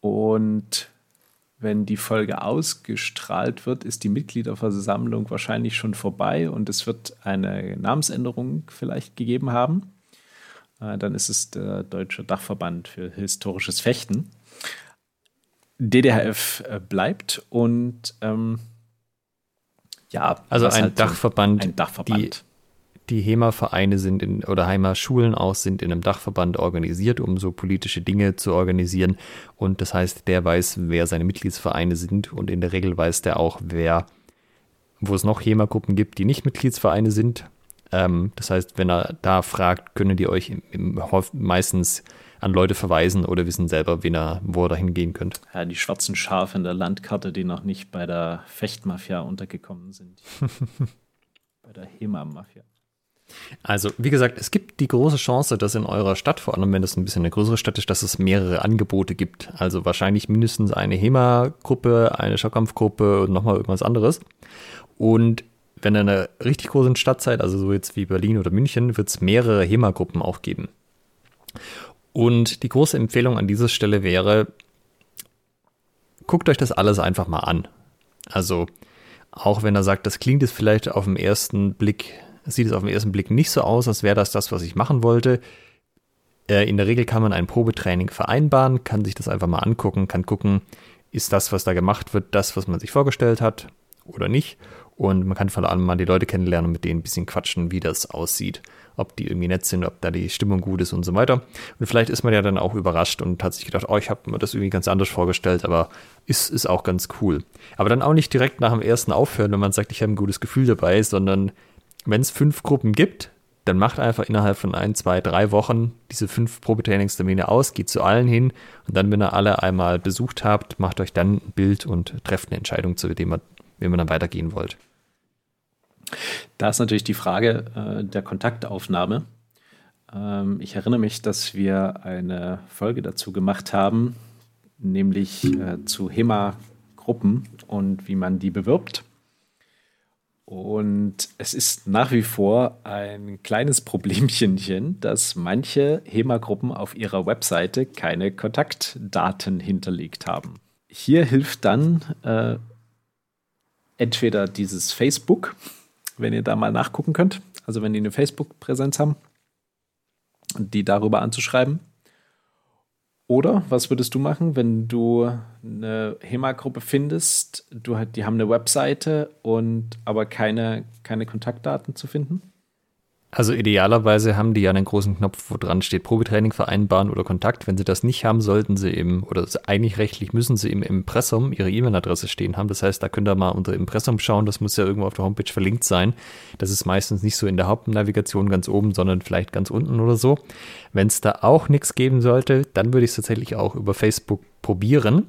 und wenn die Folge ausgestrahlt wird, ist die Mitgliederversammlung wahrscheinlich schon vorbei und es wird eine Namensänderung vielleicht gegeben haben. Äh, dann ist es der Deutsche Dachverband für historisches Fechten. DDHF äh, bleibt und ähm, ja, also ein, halt Dachverband, ein Dachverband. Die, die HEMA-Vereine sind in, oder HEMA-Schulen auch sind in einem Dachverband organisiert, um so politische Dinge zu organisieren. Und das heißt, der weiß, wer seine Mitgliedsvereine sind und in der Regel weiß der auch, wer, wo es noch HEMA-Gruppen gibt, die nicht Mitgliedsvereine sind. Ähm, das heißt, wenn er da fragt, können die euch im, im, meistens an Leute verweisen oder wissen selber, wen er, wo er dahin gehen könnte. Ja, die schwarzen Schafe in der Landkarte, die noch nicht bei der Fechtmafia untergekommen sind. bei der HEMA-Mafia. Also, wie gesagt, es gibt die große Chance, dass in eurer Stadt, vor allem wenn es ein bisschen eine größere Stadt ist, dass es mehrere Angebote gibt. Also wahrscheinlich mindestens eine HEMA-Gruppe, eine Schockkampfgruppe und nochmal irgendwas anderes. Und wenn ihr eine richtig große Stadt seid, also so jetzt wie Berlin oder München, wird es mehrere HEMA-Gruppen auch geben. Und die große Empfehlung an dieser Stelle wäre, guckt euch das alles einfach mal an. Also, auch wenn er sagt, das klingt jetzt vielleicht auf den ersten Blick, sieht es auf den ersten Blick nicht so aus, als wäre das das, was ich machen wollte. Äh, in der Regel kann man ein Probetraining vereinbaren, kann sich das einfach mal angucken, kann gucken, ist das, was da gemacht wird, das, was man sich vorgestellt hat oder nicht. Und man kann vor allem mal die Leute kennenlernen und mit denen ein bisschen quatschen, wie das aussieht. Ob die irgendwie nett sind, ob da die Stimmung gut ist und so weiter. Und vielleicht ist man ja dann auch überrascht und hat sich gedacht, oh, ich habe mir das irgendwie ganz anders vorgestellt, aber ist, ist auch ganz cool. Aber dann auch nicht direkt nach dem ersten aufhören, wenn man sagt, ich habe ein gutes Gefühl dabei, sondern wenn es fünf Gruppen gibt, dann macht einfach innerhalb von ein, zwei, drei Wochen diese fünf Probetrainingstermine aus, geht zu allen hin und dann, wenn ihr alle einmal besucht habt, macht euch dann ein Bild und trefft eine Entscheidung, zu dem ihr, wenn ihr dann weitergehen wollt. Da ist natürlich die Frage äh, der Kontaktaufnahme. Ähm, ich erinnere mich, dass wir eine Folge dazu gemacht haben, nämlich äh, zu HEMA-Gruppen und wie man die bewirbt. Und es ist nach wie vor ein kleines Problemchenchen, dass manche HEMA-Gruppen auf ihrer Webseite keine Kontaktdaten hinterlegt haben. Hier hilft dann äh, entweder dieses Facebook, wenn ihr da mal nachgucken könnt. Also wenn die eine Facebook-Präsenz haben, die darüber anzuschreiben. Oder was würdest du machen, wenn du eine HEMA-Gruppe findest, du, die haben eine Webseite und aber keine, keine Kontaktdaten zu finden? Also idealerweise haben die ja einen großen Knopf, wo dran steht Probetraining vereinbaren oder Kontakt. Wenn sie das nicht haben, sollten sie eben, oder eigentlich rechtlich müssen sie im Impressum ihre E-Mail-Adresse stehen haben. Das heißt, da könnt ihr mal unter Impressum schauen, das muss ja irgendwo auf der Homepage verlinkt sein. Das ist meistens nicht so in der Hauptnavigation ganz oben, sondern vielleicht ganz unten oder so. Wenn es da auch nichts geben sollte, dann würde ich es tatsächlich auch über Facebook probieren.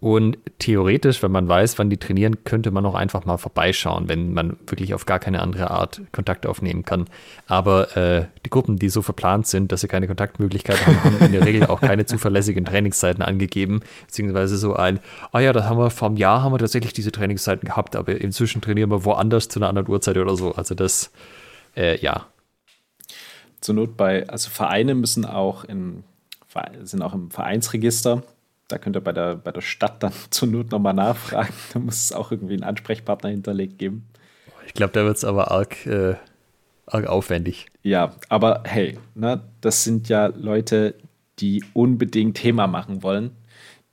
Und theoretisch, wenn man weiß, wann die trainieren, könnte man auch einfach mal vorbeischauen, wenn man wirklich auf gar keine andere Art Kontakt aufnehmen kann. Aber äh, die Gruppen, die so verplant sind, dass sie keine Kontaktmöglichkeit haben, haben in der Regel auch keine zuverlässigen Trainingszeiten angegeben, beziehungsweise so ein, ah ja, das haben wir vor einem Jahr haben wir tatsächlich diese Trainingszeiten gehabt, aber inzwischen trainieren wir woanders zu einer anderen Uhrzeit oder so. Also das, äh, ja. Zur Not bei, also Vereine müssen auch in, sind auch im Vereinsregister da könnt ihr bei der, bei der Stadt dann zur Not nochmal nachfragen. Da muss es auch irgendwie einen Ansprechpartner hinterlegt geben. Ich glaube, da wird es aber arg, äh, arg aufwendig. Ja, aber hey, ne, das sind ja Leute, die unbedingt Thema machen wollen,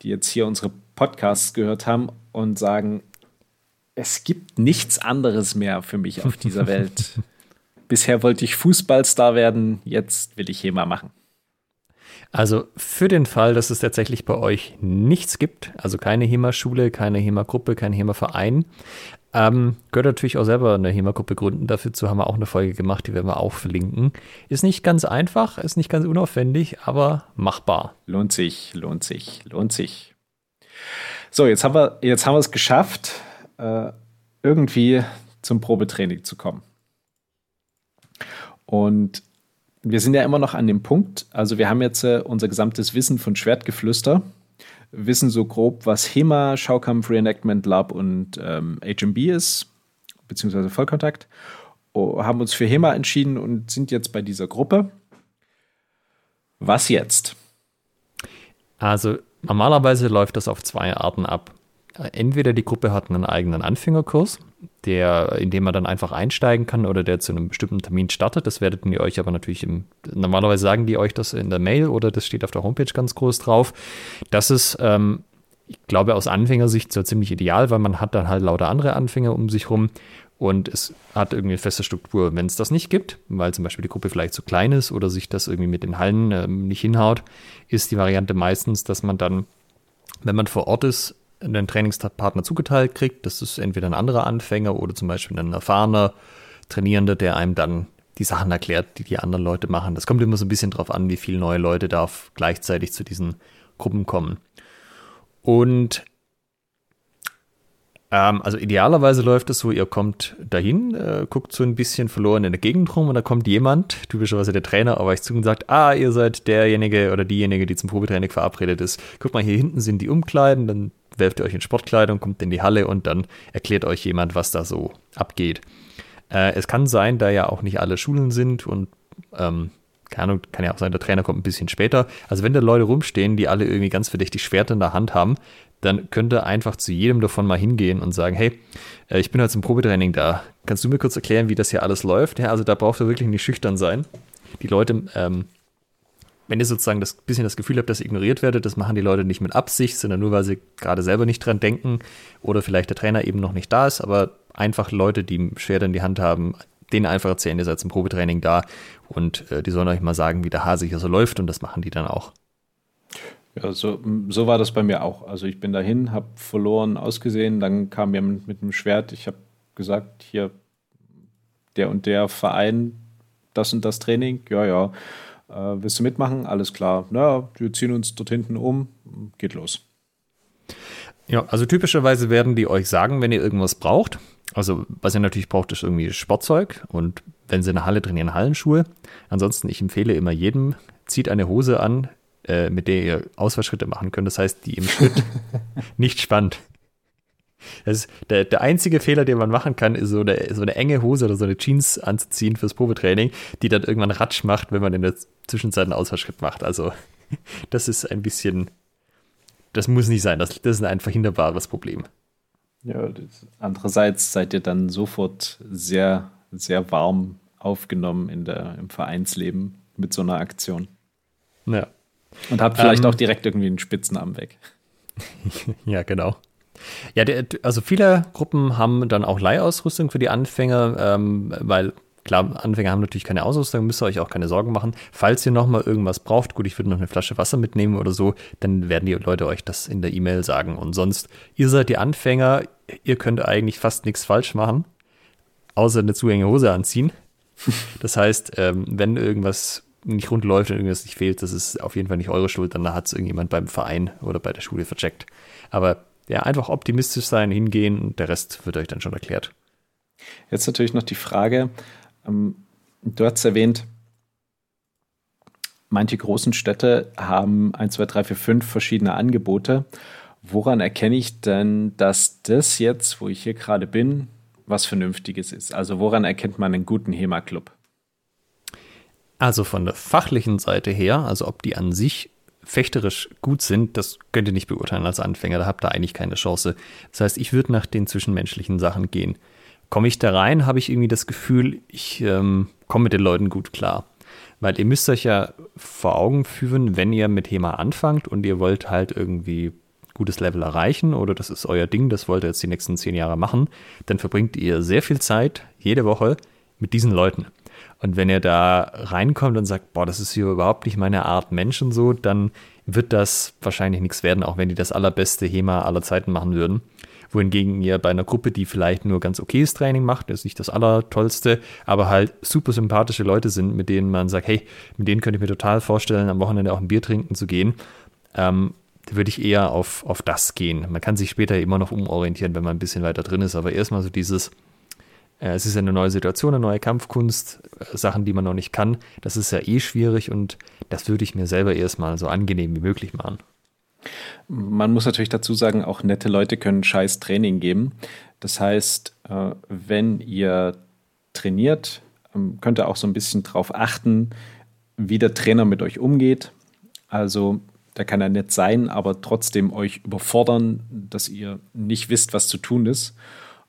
die jetzt hier unsere Podcasts gehört haben und sagen, es gibt nichts anderes mehr für mich auf dieser Welt. Bisher wollte ich Fußballstar werden, jetzt will ich HEMA machen. Also für den Fall, dass es tatsächlich bei euch nichts gibt, also keine HEMA-Schule, keine HEMA-Gruppe, kein HEMA-Verein, ähm, gehört natürlich auch selber eine HEMA-Gruppe gründen. Dafür haben wir auch eine Folge gemacht, die werden wir auch verlinken. Ist nicht ganz einfach, ist nicht ganz unaufwendig, aber machbar. Lohnt sich, lohnt sich, lohnt sich. So, jetzt haben wir, jetzt haben wir es geschafft, äh, irgendwie zum Probetraining zu kommen. Und wir sind ja immer noch an dem Punkt, also wir haben jetzt äh, unser gesamtes Wissen von Schwertgeflüster, wissen so grob, was HEMA, Schaukampf, Reenactment, Lab und ähm, HMB ist, beziehungsweise Vollkontakt, oh, haben uns für HEMA entschieden und sind jetzt bei dieser Gruppe. Was jetzt? Also normalerweise läuft das auf zwei Arten ab entweder die Gruppe hat einen eigenen Anfängerkurs, der, in dem man dann einfach einsteigen kann oder der zu einem bestimmten Termin startet. Das werdet ihr euch aber natürlich im, normalerweise sagen die euch das in der Mail oder das steht auf der Homepage ganz groß drauf. Das ist, ähm, ich glaube, aus Anfängersicht so ziemlich ideal, weil man hat dann halt lauter andere Anfänger um sich rum und es hat irgendwie eine feste Struktur. Wenn es das nicht gibt, weil zum Beispiel die Gruppe vielleicht zu klein ist oder sich das irgendwie mit den Hallen ähm, nicht hinhaut, ist die Variante meistens, dass man dann, wenn man vor Ort ist, einen Trainingspartner zugeteilt kriegt. Das ist entweder ein anderer Anfänger oder zum Beispiel ein erfahrener Trainierender, der einem dann die Sachen erklärt, die die anderen Leute machen. Das kommt immer so ein bisschen drauf an, wie viele neue Leute da gleichzeitig zu diesen Gruppen kommen. Und ähm, also idealerweise läuft es so, ihr kommt dahin, äh, guckt so ein bisschen verloren in der Gegend rum und da kommt jemand, typischerweise der Trainer, aber euch zu und sagt, ah, ihr seid derjenige oder diejenige, die zum Probetraining verabredet ist. Guckt mal, hier hinten sind die Umkleiden, dann werft ihr euch in Sportkleidung, kommt in die Halle und dann erklärt euch jemand, was da so abgeht. Äh, es kann sein, da ja auch nicht alle Schulen sind und ähm, keine Ahnung, kann ja auch sein, der Trainer kommt ein bisschen später. Also wenn da Leute rumstehen, die alle irgendwie ganz verdächtig Schwerter in der Hand haben, dann könnt ihr einfach zu jedem davon mal hingehen und sagen, hey, äh, ich bin heute zum Probetraining da. Kannst du mir kurz erklären, wie das hier alles läuft? Ja, also da braucht ihr wirklich nicht schüchtern sein. Die Leute, ähm, wenn ihr sozusagen das bisschen das Gefühl habt, dass ihr ignoriert werdet, das machen die Leute nicht mit Absicht, sondern nur, weil sie gerade selber nicht dran denken oder vielleicht der Trainer eben noch nicht da ist, aber einfach Leute, die Schwerter in die Hand haben, denen einfach erzählen, ihr seid zum Probetraining da und äh, die sollen euch mal sagen, wie der Hase hier so läuft und das machen die dann auch. Ja, so, so war das bei mir auch. Also ich bin dahin, habe verloren ausgesehen, dann kam jemand mit einem Schwert. Ich habe gesagt, hier der und der Verein, das und das Training. Ja, ja. Äh, willst du mitmachen? Alles klar. Na, wir ziehen uns dort hinten um. Geht los. Ja, also typischerweise werden die euch sagen, wenn ihr irgendwas braucht. Also, was ihr natürlich braucht, ist irgendwie Sportzeug und wenn sie in der Halle trainieren, Hallenschuhe. Ansonsten, ich empfehle immer jedem, zieht eine Hose an, äh, mit der ihr Ausfallschritte machen könnt. Das heißt, die im Schritt nicht spannt. Das der, der einzige Fehler, den man machen kann, ist so eine, so eine enge Hose oder so eine Jeans anzuziehen fürs Probetraining, die dann irgendwann Ratsch macht, wenn man in der Zwischenzeit einen Ausfallschritt macht. Also, das ist ein bisschen, das muss nicht sein. Das, das ist ein verhinderbares Problem. Ja, andererseits seid ihr dann sofort sehr, sehr warm aufgenommen in der, im Vereinsleben mit so einer Aktion. Ja. Und habt vielleicht ähm, auch direkt irgendwie einen Spitznamen weg. ja, genau. Ja, der, also viele Gruppen haben dann auch Leihausrüstung für die Anfänger, ähm, weil Klar, Anfänger haben natürlich keine Ausrüstung, müsst ihr euch auch keine Sorgen machen. Falls ihr nochmal irgendwas braucht, gut, ich würde noch eine Flasche Wasser mitnehmen oder so, dann werden die Leute euch das in der E-Mail sagen. Und sonst, ihr seid die Anfänger, ihr könnt eigentlich fast nichts falsch machen, außer eine zu enge Hose anziehen. Das heißt, ähm, wenn irgendwas nicht rund läuft und irgendwas nicht fehlt, das ist auf jeden Fall nicht eure Schuld, dann hat es irgendjemand beim Verein oder bei der Schule vercheckt. Aber ja, einfach optimistisch sein, hingehen und der Rest wird euch dann schon erklärt. Jetzt natürlich noch die Frage, ähm, du hast erwähnt, manche großen Städte haben 1, 2, 3, 4, 5 verschiedene Angebote. Woran erkenne ich denn, dass das jetzt, wo ich hier gerade bin, was Vernünftiges ist? Also woran erkennt man einen guten HEMA-Club? Also von der fachlichen Seite her, also ob die an sich fechterisch gut sind, das könnt ihr nicht beurteilen als Anfänger, da habt ihr eigentlich keine Chance. Das heißt, ich würde nach den zwischenmenschlichen Sachen gehen. Komme ich da rein, habe ich irgendwie das Gefühl, ich ähm, komme mit den Leuten gut klar. Weil ihr müsst euch ja vor Augen führen, wenn ihr mit HEMA anfangt und ihr wollt halt irgendwie gutes Level erreichen oder das ist euer Ding, das wollt ihr jetzt die nächsten zehn Jahre machen, dann verbringt ihr sehr viel Zeit jede Woche mit diesen Leuten. Und wenn ihr da reinkommt und sagt, boah, das ist hier überhaupt nicht meine Art Mensch und so, dann wird das wahrscheinlich nichts werden, auch wenn die das allerbeste HEMA aller Zeiten machen würden. Wohingegen ihr bei einer Gruppe, die vielleicht nur ganz okayes Training macht, ist nicht das Allertollste, aber halt super sympathische Leute sind, mit denen man sagt, hey, mit denen könnte ich mir total vorstellen, am Wochenende auch ein Bier trinken zu gehen, ähm, würde ich eher auf, auf das gehen. Man kann sich später immer noch umorientieren, wenn man ein bisschen weiter drin ist, aber erstmal so dieses, es ist eine neue Situation, eine neue Kampfkunst, äh, Sachen, die man noch nicht kann. Das ist ja eh schwierig und das würde ich mir selber erstmal so angenehm wie möglich machen. Man muss natürlich dazu sagen, auch nette Leute können scheiß Training geben. Das heißt, äh, wenn ihr trainiert, ähm, könnt ihr auch so ein bisschen darauf achten, wie der Trainer mit euch umgeht. Also der kann ja nett sein, aber trotzdem euch überfordern, dass ihr nicht wisst, was zu tun ist.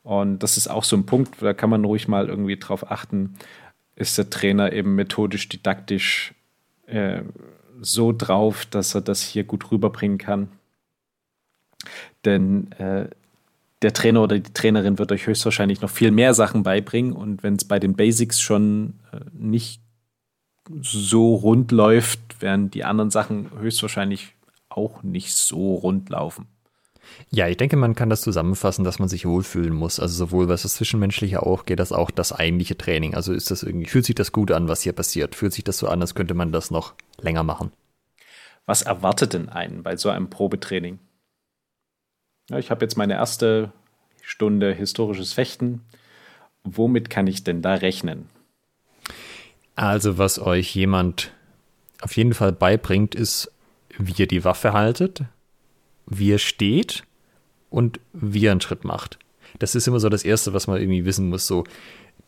Und das ist auch so ein Punkt, da kann man ruhig mal irgendwie drauf achten, ist der Trainer eben methodisch, didaktisch äh, so drauf, dass er das hier gut rüberbringen kann. Denn äh, der Trainer oder die Trainerin wird euch höchstwahrscheinlich noch viel mehr Sachen beibringen. Und wenn es bei den Basics schon äh, nicht so rund läuft, werden die anderen Sachen höchstwahrscheinlich auch nicht so rund laufen. Ja, ich denke, man kann das zusammenfassen, dass man sich wohlfühlen muss. Also sowohl was das Zwischenmenschliche auch geht, das auch das eigentliche Training. Also ist das irgendwie, fühlt sich das gut an, was hier passiert? Fühlt sich das so an, als könnte man das noch länger machen? Was erwartet denn einen bei so einem Probetraining? Ja, ich habe jetzt meine erste Stunde historisches Fechten. Womit kann ich denn da rechnen? Also, was euch jemand auf jeden Fall beibringt, ist, wie ihr die Waffe haltet, wie ihr steht und wie er einen Schritt macht. Das ist immer so das Erste, was man irgendwie wissen muss. So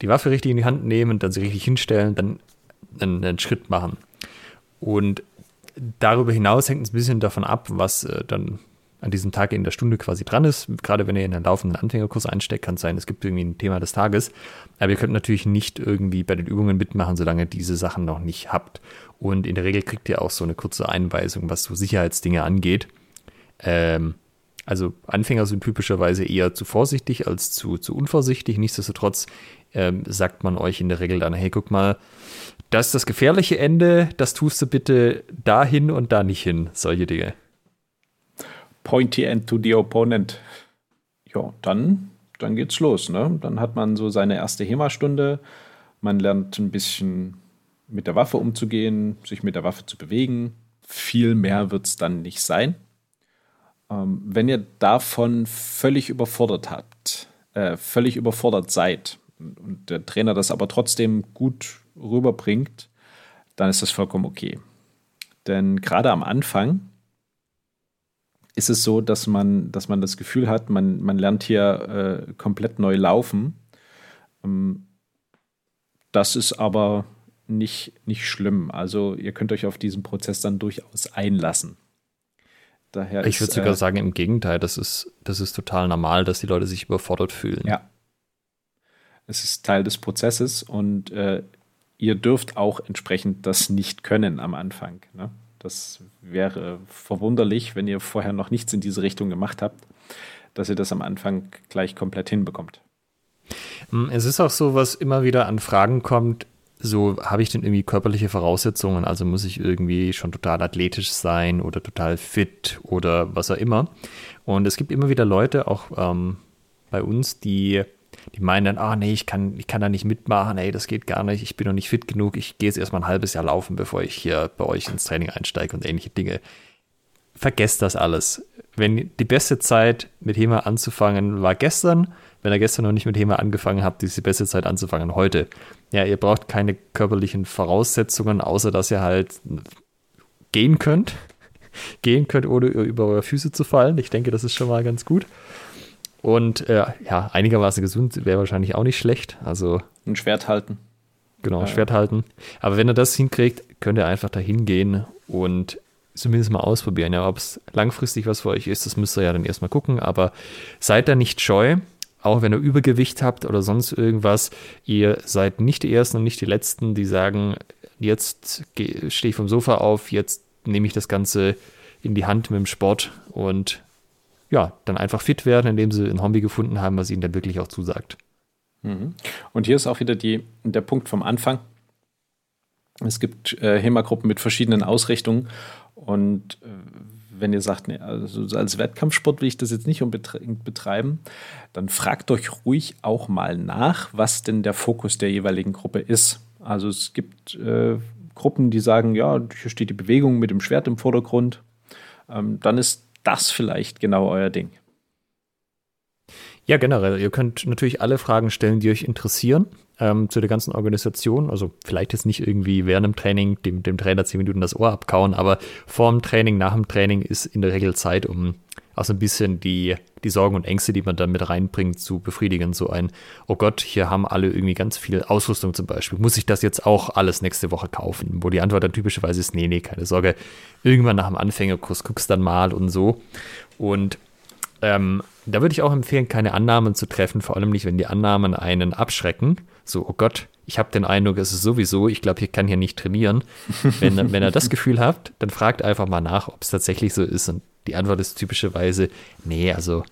die Waffe richtig in die Hand nehmen, dann sie richtig hinstellen, dann einen, einen Schritt machen. Und darüber hinaus hängt es ein bisschen davon ab, was äh, dann an diesem Tag in der Stunde quasi dran ist. Gerade wenn ihr in einen laufenden Anfängerkurs einsteckt, kann es sein, es gibt irgendwie ein Thema des Tages. Aber ihr könnt natürlich nicht irgendwie bei den Übungen mitmachen, solange ihr diese Sachen noch nicht habt. Und in der Regel kriegt ihr auch so eine kurze Einweisung, was so Sicherheitsdinge angeht. Ähm, also Anfänger sind typischerweise eher zu vorsichtig als zu, zu unvorsichtig. Nichtsdestotrotz ähm, sagt man euch in der Regel dann, hey, guck mal, das ist das gefährliche Ende, das tust du bitte dahin und da nicht hin, solche Dinge. Pointy end to the opponent. Ja, dann, dann geht's los. Ne? Dann hat man so seine erste HEMA-Stunde. Man lernt ein bisschen mit der Waffe umzugehen, sich mit der Waffe zu bewegen. Viel mehr wird es dann nicht sein. Ähm, wenn ihr davon völlig überfordert habt, äh, völlig überfordert seid und der Trainer das aber trotzdem gut rüberbringt, dann ist das vollkommen okay. Denn gerade am Anfang ist es so, dass man, dass man das Gefühl hat, man, man lernt hier äh, komplett neu laufen. Ähm, das ist aber nicht, nicht schlimm. Also ihr könnt euch auf diesen Prozess dann durchaus einlassen. Daher ich würde sogar äh, sagen, im Gegenteil, das ist, das ist total normal, dass die Leute sich überfordert fühlen. Ja. Es ist Teil des Prozesses und äh, ihr dürft auch entsprechend das nicht können am Anfang. Ne? Das wäre verwunderlich, wenn ihr vorher noch nichts in diese Richtung gemacht habt, dass ihr das am Anfang gleich komplett hinbekommt. Hm, es ist auch so, was immer wieder an Fragen kommt, so habe ich denn irgendwie körperliche Voraussetzungen, also muss ich irgendwie schon total athletisch sein oder total fit oder was auch immer. Und es gibt immer wieder Leute, auch ähm, bei uns, die, die meinen dann, ah nee, ich kann, ich kann da nicht mitmachen, ey, das geht gar nicht, ich bin noch nicht fit genug, ich gehe jetzt erstmal ein halbes Jahr laufen, bevor ich hier bei euch ins Training einsteige und ähnliche Dinge. Vergesst das alles. Wenn die beste Zeit mit HEMA anzufangen war gestern, wenn ihr gestern noch nicht mit HEMA angefangen habt, ist die beste Zeit anzufangen heute. Ja, ihr braucht keine körperlichen Voraussetzungen, außer dass ihr halt gehen könnt. gehen könnt, ohne über eure Füße zu fallen. Ich denke, das ist schon mal ganz gut. Und äh, ja, einigermaßen gesund wäre wahrscheinlich auch nicht schlecht. Also ein Schwert halten. Genau, ja. Schwert halten. Aber wenn ihr das hinkriegt, könnt ihr einfach dahin gehen und zumindest mal ausprobieren. Ja, ob es langfristig was für euch ist, das müsst ihr ja dann erstmal gucken. Aber seid da nicht scheu auch wenn ihr Übergewicht habt oder sonst irgendwas, ihr seid nicht die Ersten und nicht die Letzten, die sagen, jetzt stehe ich vom Sofa auf, jetzt nehme ich das Ganze in die Hand mit dem Sport und ja, dann einfach fit werden, indem sie ein Hobby gefunden haben, was ihnen dann wirklich auch zusagt. Mhm. Und hier ist auch wieder die, der Punkt vom Anfang. Es gibt äh, HEMA-Gruppen mit verschiedenen Ausrichtungen und äh, wenn ihr sagt, nee, also als Wettkampfsport will ich das jetzt nicht unbedingt betreiben, dann fragt euch ruhig auch mal nach, was denn der Fokus der jeweiligen Gruppe ist. Also es gibt äh, Gruppen, die sagen, ja, hier steht die Bewegung mit dem Schwert im Vordergrund. Ähm, dann ist das vielleicht genau euer Ding. Ja, generell. Ihr könnt natürlich alle Fragen stellen, die euch interessieren ähm, zu der ganzen Organisation. Also vielleicht jetzt nicht irgendwie während dem Training dem, dem Trainer zehn Minuten das Ohr abkauen, aber vor dem Training, nach dem Training ist in der Regel Zeit, um auch so ein bisschen die, die Sorgen und Ängste, die man dann mit reinbringt, zu befriedigen. So ein, oh Gott, hier haben alle irgendwie ganz viel Ausrüstung zum Beispiel. Muss ich das jetzt auch alles nächste Woche kaufen? Wo die Antwort dann typischerweise ist, nee, nee, keine Sorge. Irgendwann nach dem Anfängerkurs guckst dann mal und so. Und ähm, da würde ich auch empfehlen, keine Annahmen zu treffen, vor allem nicht, wenn die Annahmen einen abschrecken. So, oh Gott, ich habe den Eindruck, es ist sowieso, ich glaube, ich kann hier nicht trainieren. Wenn, wenn ihr das Gefühl habt, dann fragt einfach mal nach, ob es tatsächlich so ist. Und die Antwort ist typischerweise, nee, also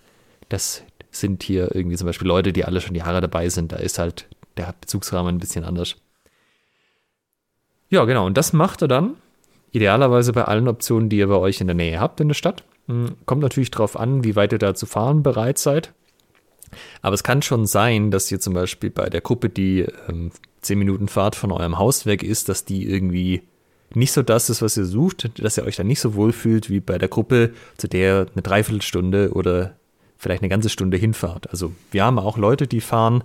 das sind hier irgendwie zum Beispiel Leute, die alle schon Jahre dabei sind. Da ist halt der Bezugsrahmen ein bisschen anders. Ja, genau. Und das macht er dann idealerweise bei allen Optionen, die ihr bei euch in der Nähe habt in der Stadt. Hm, kommt natürlich darauf an, wie weit ihr da zu fahren bereit seid. Aber es kann schon sein, dass ihr zum Beispiel bei der Gruppe, die ähm, 10 Minuten Fahrt von eurem Haus weg ist, dass die irgendwie nicht so das ist, was ihr sucht, dass ihr euch dann nicht so wohl fühlt wie bei der Gruppe, zu der eine Dreiviertelstunde oder vielleicht eine ganze Stunde hinfahrt. Also wir haben auch Leute, die fahren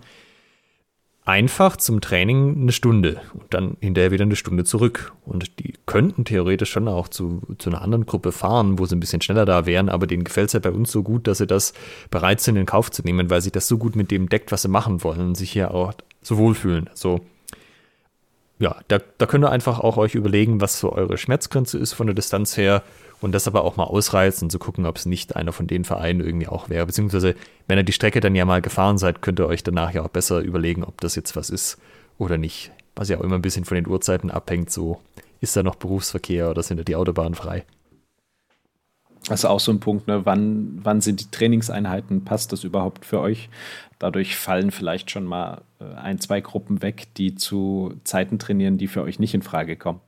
einfach zum Training eine Stunde und dann hinterher wieder eine Stunde zurück. Und die könnten theoretisch schon auch zu, zu einer anderen Gruppe fahren, wo sie ein bisschen schneller da wären, aber denen gefällt es ja bei uns so gut, dass sie das bereit sind, in Kauf zu nehmen, weil sich das so gut mit dem deckt, was sie machen wollen und sich hier auch so wohlfühlen. Also ja, da, da könnt ihr einfach auch euch überlegen, was so eure Schmerzgrenze ist von der Distanz her und das aber auch mal ausreizen, zu gucken, ob es nicht einer von den Vereinen irgendwie auch wäre. Beziehungsweise, wenn ihr die Strecke dann ja mal gefahren seid, könnt ihr euch danach ja auch besser überlegen, ob das jetzt was ist oder nicht. Was ja auch immer ein bisschen von den Uhrzeiten abhängt, so ist da noch Berufsverkehr oder sind da die Autobahnen frei? Das ist auch so ein Punkt, ne? wann, wann sind die Trainingseinheiten, passt das überhaupt für euch? Dadurch fallen vielleicht schon mal äh, ein, zwei Gruppen weg, die zu Zeiten trainieren, die für euch nicht in Frage kommen.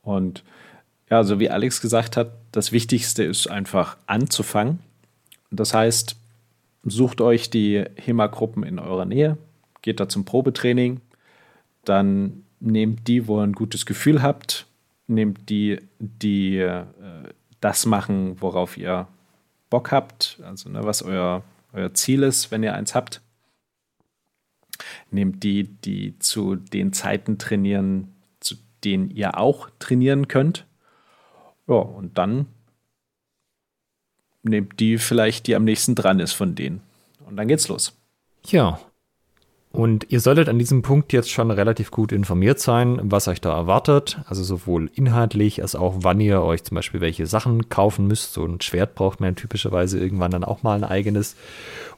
Und ja, so wie Alex gesagt hat, das Wichtigste ist einfach anzufangen. Das heißt, sucht euch die HEMA-Gruppen in eurer Nähe, geht da zum Probetraining, dann nehmt die, wo ihr ein gutes Gefühl habt, nehmt die, die äh, das machen, worauf ihr Bock habt, also ne, was euer, euer Ziel ist, wenn ihr eins habt. Nehmt die, die zu den Zeiten trainieren, zu denen ihr auch trainieren könnt. Ja, und dann nehmt die vielleicht, die am nächsten dran ist von denen. Und dann geht's los. Ja. Und ihr solltet an diesem Punkt jetzt schon relativ gut informiert sein, was euch da erwartet. Also sowohl inhaltlich als auch, wann ihr euch zum Beispiel welche Sachen kaufen müsst. So ein Schwert braucht man typischerweise irgendwann dann auch mal ein eigenes.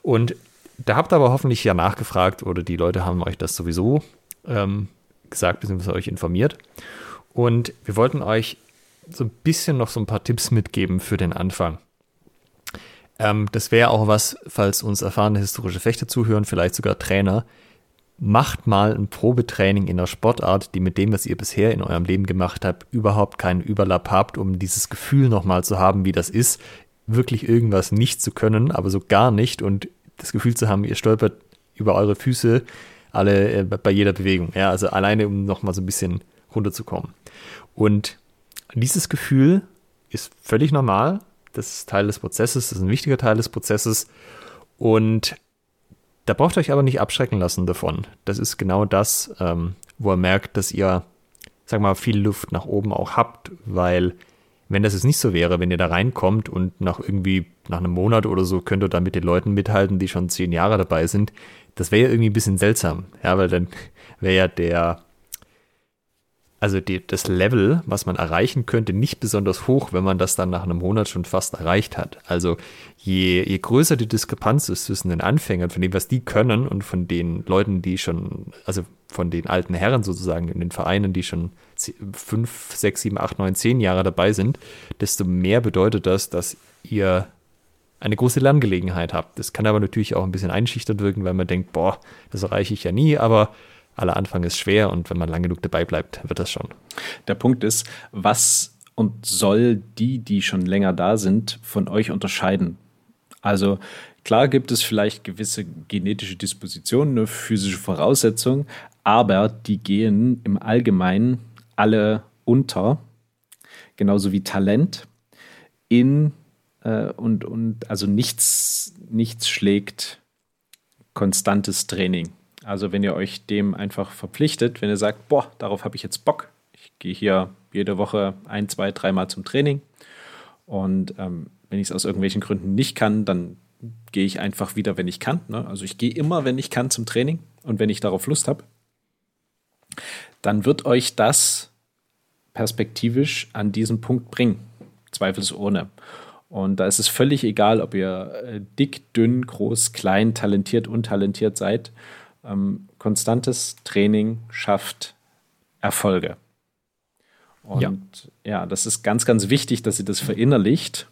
Und da habt ihr aber hoffentlich ja nachgefragt oder die Leute haben euch das sowieso ähm, gesagt, beziehungsweise euch informiert. Und wir wollten euch so ein bisschen noch so ein paar Tipps mitgeben für den Anfang. Ähm, das wäre auch was, falls uns erfahrene historische Fechter zuhören, vielleicht sogar Trainer. Macht mal ein Probetraining in einer Sportart, die mit dem, was ihr bisher in eurem Leben gemacht habt, überhaupt keinen Überlapp habt, um dieses Gefühl nochmal zu haben, wie das ist, wirklich irgendwas nicht zu können, aber so gar nicht und das Gefühl zu haben, ihr stolpert über eure Füße alle äh, bei jeder Bewegung. Ja, also alleine, um nochmal so ein bisschen runterzukommen. Und dieses Gefühl ist völlig normal das ist Teil des Prozesses, das ist ein wichtiger Teil des Prozesses. Und da braucht ihr euch aber nicht abschrecken lassen davon. Das ist genau das, ähm, wo er merkt, dass ihr, sag mal, viel Luft nach oben auch habt, weil wenn das jetzt nicht so wäre, wenn ihr da reinkommt und nach irgendwie, nach einem Monat oder so könnt ihr da mit den Leuten mithalten, die schon zehn Jahre dabei sind, das wäre ja irgendwie ein bisschen seltsam. Ja, weil dann wäre ja der, also die, das Level, was man erreichen könnte, nicht besonders hoch, wenn man das dann nach einem Monat schon fast erreicht hat. Also je, je größer die Diskrepanz ist zwischen den Anfängern, von dem, was die können und von den Leuten, die schon, also von den alten Herren sozusagen in den Vereinen, die schon fünf, sechs, sieben, acht, neun, zehn Jahre dabei sind, desto mehr bedeutet das, dass ihr eine große Lerngelegenheit habt. Das kann aber natürlich auch ein bisschen einschüchternd wirken, weil man denkt, boah, das erreiche ich ja nie, aber aller Anfang ist schwer und wenn man lang genug dabei bleibt, wird das schon. Der Punkt ist, was und soll die, die schon länger da sind, von euch unterscheiden? Also klar gibt es vielleicht gewisse genetische Dispositionen, eine physische Voraussetzung, aber die gehen im Allgemeinen alle unter, genauso wie Talent in äh, und, und also nichts, nichts schlägt konstantes Training. Also wenn ihr euch dem einfach verpflichtet, wenn ihr sagt, boah, darauf habe ich jetzt Bock, ich gehe hier jede Woche ein, zwei, dreimal zum Training und ähm, wenn ich es aus irgendwelchen Gründen nicht kann, dann gehe ich einfach wieder, wenn ich kann. Ne? Also ich gehe immer, wenn ich kann, zum Training und wenn ich darauf Lust habe, dann wird euch das perspektivisch an diesen Punkt bringen, zweifelsohne. Und da ist es völlig egal, ob ihr äh, dick, dünn, groß, klein, talentiert, untalentiert seid ähm, konstantes Training schafft Erfolge. Und ja. ja. das ist ganz, ganz wichtig, dass ihr das verinnerlicht,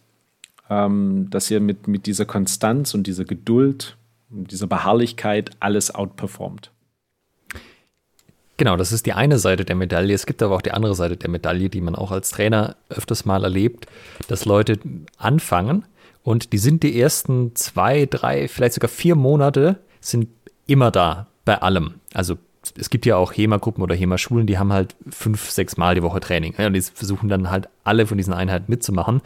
ähm, dass ihr mit, mit dieser Konstanz und dieser Geduld, und dieser Beharrlichkeit alles outperformt. Genau, das ist die eine Seite der Medaille. Es gibt aber auch die andere Seite der Medaille, die man auch als Trainer öfters mal erlebt, dass Leute anfangen und die sind die ersten zwei, drei, vielleicht sogar vier Monate sind immer da bei allem. Also es gibt ja auch HEMA-Gruppen oder HEMA-Schulen, die haben halt fünf, sechs Mal die Woche Training. Ja, und die versuchen dann halt alle von diesen Einheiten mitzumachen.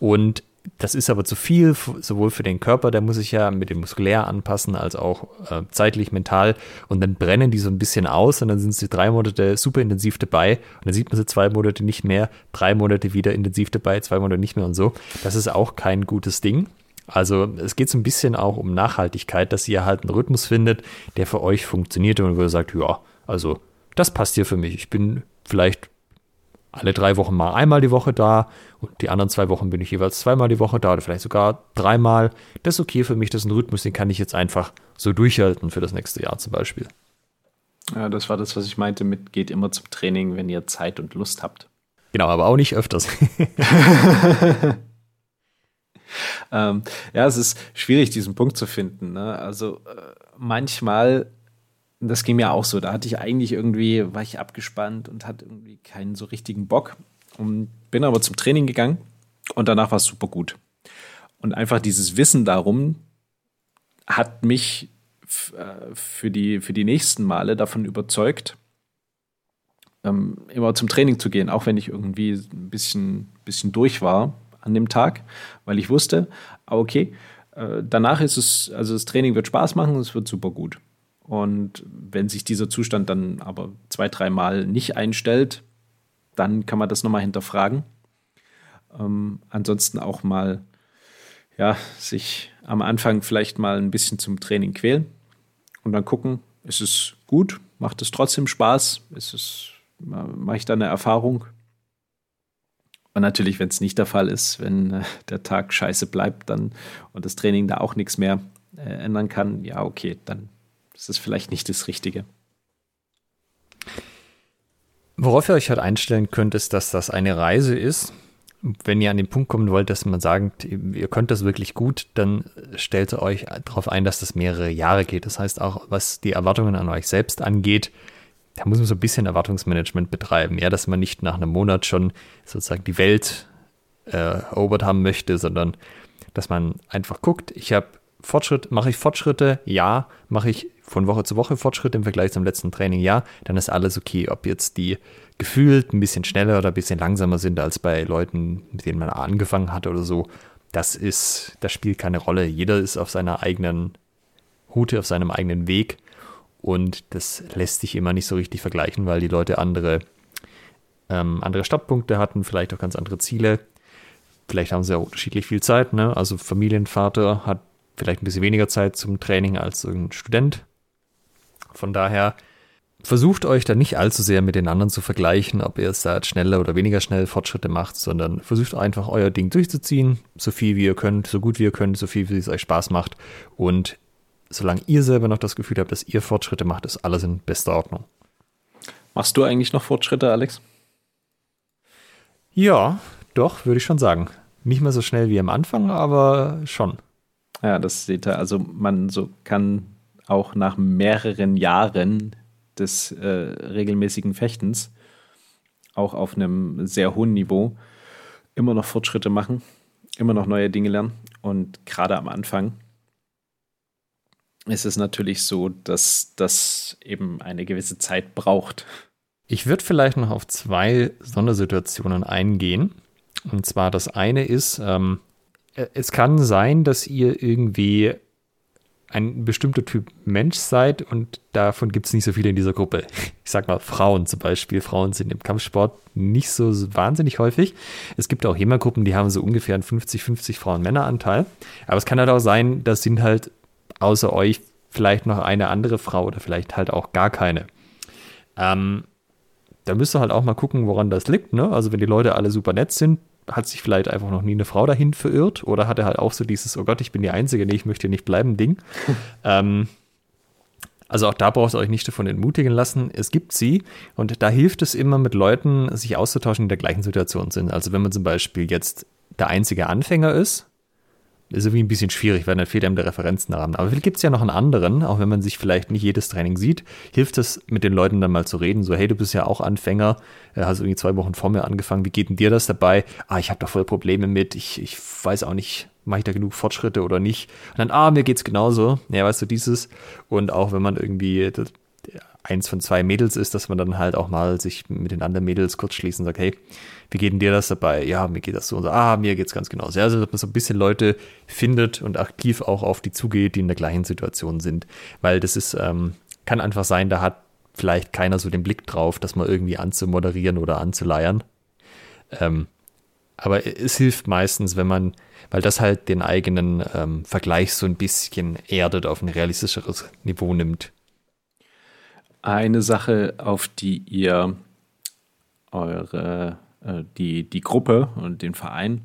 Und das ist aber zu viel, sowohl für den Körper, der muss sich ja mit dem Muskulär anpassen, als auch äh, zeitlich, mental. Und dann brennen die so ein bisschen aus und dann sind sie drei Monate super intensiv dabei. Und dann sieht man sie zwei Monate nicht mehr, drei Monate wieder intensiv dabei, zwei Monate nicht mehr und so. Das ist auch kein gutes Ding. Also es geht so ein bisschen auch um Nachhaltigkeit, dass ihr halt einen Rhythmus findet, der für euch funktioniert und wo ihr sagt, ja, also das passt hier für mich. Ich bin vielleicht alle drei Wochen mal einmal die Woche da und die anderen zwei Wochen bin ich jeweils zweimal die Woche da oder vielleicht sogar dreimal. Das ist okay für mich, das ist ein Rhythmus, den kann ich jetzt einfach so durchhalten für das nächste Jahr zum Beispiel. Ja, das war das, was ich meinte mit geht immer zum Training, wenn ihr Zeit und Lust habt. Genau, aber auch nicht öfters. ähm, ja, es ist schwierig, diesen Punkt zu finden. Ne? Also äh, manchmal, das ging mir auch so, da hatte ich eigentlich irgendwie, war ich abgespannt und hatte irgendwie keinen so richtigen Bock und bin aber zum Training gegangen und danach war es super gut. Und einfach dieses Wissen darum hat mich äh, für die, für die nächsten Male davon überzeugt, ähm, immer zum Training zu gehen, auch wenn ich irgendwie ein bisschen, bisschen durch war an dem Tag, weil ich wusste, ah, okay, äh, danach ist es, also das Training wird Spaß machen, es wird super gut. Und wenn sich dieser Zustand dann aber zwei, dreimal nicht einstellt, dann kann man das nochmal hinterfragen. Ähm, ansonsten auch mal, ja, sich am Anfang vielleicht mal ein bisschen zum Training quälen und dann gucken, ist es gut, macht es trotzdem Spaß, ist es, mache ich da eine Erfahrung, und natürlich, wenn es nicht der Fall ist, wenn äh, der Tag scheiße bleibt dann und das Training da auch nichts mehr äh, ändern kann, ja, okay, dann ist es vielleicht nicht das Richtige. Worauf ihr euch halt einstellen könnt, ist, dass das eine Reise ist, wenn ihr an den Punkt kommen wollt, dass man sagt, ihr könnt das wirklich gut, dann stellt euch darauf ein, dass das mehrere Jahre geht. Das heißt auch, was die Erwartungen an euch selbst angeht, da muss man so ein bisschen Erwartungsmanagement betreiben. Ja, dass man nicht nach einem Monat schon sozusagen die Welt äh, erobert haben möchte, sondern dass man einfach guckt, ich habe Fortschritt, mache ich Fortschritte? Ja. Mache ich von Woche zu Woche Fortschritte im Vergleich zum letzten Training? Ja. Dann ist alles okay. Ob jetzt die gefühlt ein bisschen schneller oder ein bisschen langsamer sind als bei Leuten, mit denen man angefangen hat oder so, das ist, das spielt keine Rolle. Jeder ist auf seiner eigenen Route, auf seinem eigenen Weg und das lässt sich immer nicht so richtig vergleichen, weil die Leute andere, ähm, andere Startpunkte hatten, vielleicht auch ganz andere Ziele. Vielleicht haben sie auch unterschiedlich viel Zeit. Ne? Also Familienvater hat vielleicht ein bisschen weniger Zeit zum Training als ein Student. Von daher versucht euch da nicht allzu sehr mit den anderen zu vergleichen, ob ihr es da schneller oder weniger schnell Fortschritte macht, sondern versucht einfach euer Ding durchzuziehen, so viel wie ihr könnt, so gut wie ihr könnt, so viel wie es euch Spaß macht. Und solange ihr selber noch das Gefühl habt, dass ihr Fortschritte macht, ist alles in bester Ordnung. Machst du eigentlich noch Fortschritte, Alex? Ja, doch, würde ich schon sagen. Nicht mehr so schnell wie am Anfang, aber schon. Ja, das seht ihr. Also man so kann auch nach mehreren Jahren des äh, regelmäßigen Fechtens auch auf einem sehr hohen Niveau immer noch Fortschritte machen, immer noch neue Dinge lernen. Und gerade am Anfang ist es natürlich so, dass das eben eine gewisse Zeit braucht. Ich würde vielleicht noch auf zwei Sondersituationen eingehen. Und zwar das eine ist, ähm, äh, es kann sein, dass ihr irgendwie ein bestimmter Typ Mensch seid und davon gibt es nicht so viele in dieser Gruppe. Ich sag mal Frauen zum Beispiel. Frauen sind im Kampfsport nicht so wahnsinnig häufig. Es gibt auch HEMA-Gruppen, die haben so ungefähr einen 50-50 Frauen-Männer-Anteil. Aber es kann halt auch sein, das sind halt außer euch vielleicht noch eine andere Frau oder vielleicht halt auch gar keine. Ähm, da müsst ihr halt auch mal gucken, woran das liegt. Ne? Also wenn die Leute alle super nett sind, hat sich vielleicht einfach noch nie eine Frau dahin verirrt oder hat er halt auch so dieses, oh Gott, ich bin die Einzige, nee, ich möchte nicht bleiben, Ding. ähm, also auch da braucht ihr euch nicht davon entmutigen lassen. Es gibt sie und da hilft es immer mit Leuten, sich auszutauschen, die in der gleichen Situation sind. Also wenn man zum Beispiel jetzt der einzige Anfänger ist ist irgendwie ein bisschen schwierig, weil dann fehlt einem der Referenzname. Aber vielleicht gibt es ja noch einen anderen, auch wenn man sich vielleicht nicht jedes Training sieht, hilft es mit den Leuten dann mal zu reden, so hey, du bist ja auch Anfänger, äh, hast irgendwie zwei Wochen vor mir angefangen, wie geht denn dir das dabei? Ah, ich habe da voll Probleme mit, ich, ich weiß auch nicht, mache ich da genug Fortschritte oder nicht? Und dann, ah, mir geht's genauso. Ja, weißt du, dieses. Und auch wenn man irgendwie das, eins von zwei Mädels ist, dass man dann halt auch mal sich mit den anderen Mädels kurz schließen sagt, hey, wie geht denn dir das dabei? Ja, mir geht das so und so. Ah, mir geht's ganz genau. Also, dass man so ein bisschen Leute findet und aktiv auch auf die zugeht, die in der gleichen Situation sind. Weil das ist, ähm, kann einfach sein, da hat vielleicht keiner so den Blick drauf, das mal irgendwie anzumoderieren oder anzuleiern. Ähm, aber es hilft meistens, wenn man, weil das halt den eigenen ähm, Vergleich so ein bisschen erdet, auf ein realistischeres Niveau nimmt. Eine Sache, auf die ihr eure die, die Gruppe und den Verein,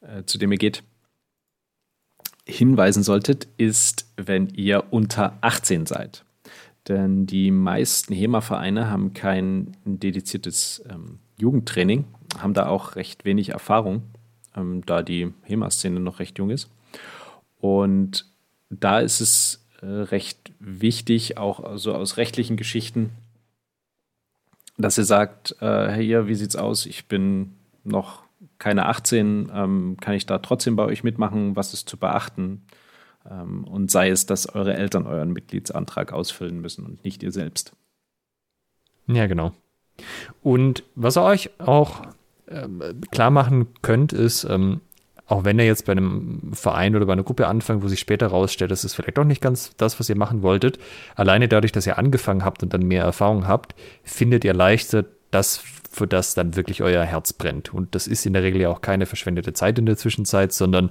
äh, zu dem ihr geht, hinweisen solltet, ist, wenn ihr unter 18 seid. Denn die meisten HEMA-Vereine haben kein dediziertes ähm, Jugendtraining, haben da auch recht wenig Erfahrung, ähm, da die HEMA-Szene noch recht jung ist. Und da ist es äh, recht wichtig, auch also aus rechtlichen Geschichten, dass ihr sagt, äh, hier, wie sieht's aus? Ich bin noch keine 18, ähm, kann ich da trotzdem bei euch mitmachen? Was ist zu beachten? Ähm, und sei es, dass eure Eltern euren Mitgliedsantrag ausfüllen müssen und nicht ihr selbst. Ja, genau. Und was ihr euch auch ähm, klar machen könnt, ist, ähm, auch wenn ihr jetzt bei einem Verein oder bei einer Gruppe anfangt, wo sich später rausstellt, das ist vielleicht doch nicht ganz das, was ihr machen wolltet, alleine dadurch, dass ihr angefangen habt und dann mehr Erfahrung habt, findet ihr leichter das, für das dann wirklich euer Herz brennt. Und das ist in der Regel ja auch keine verschwendete Zeit in der Zwischenzeit, sondern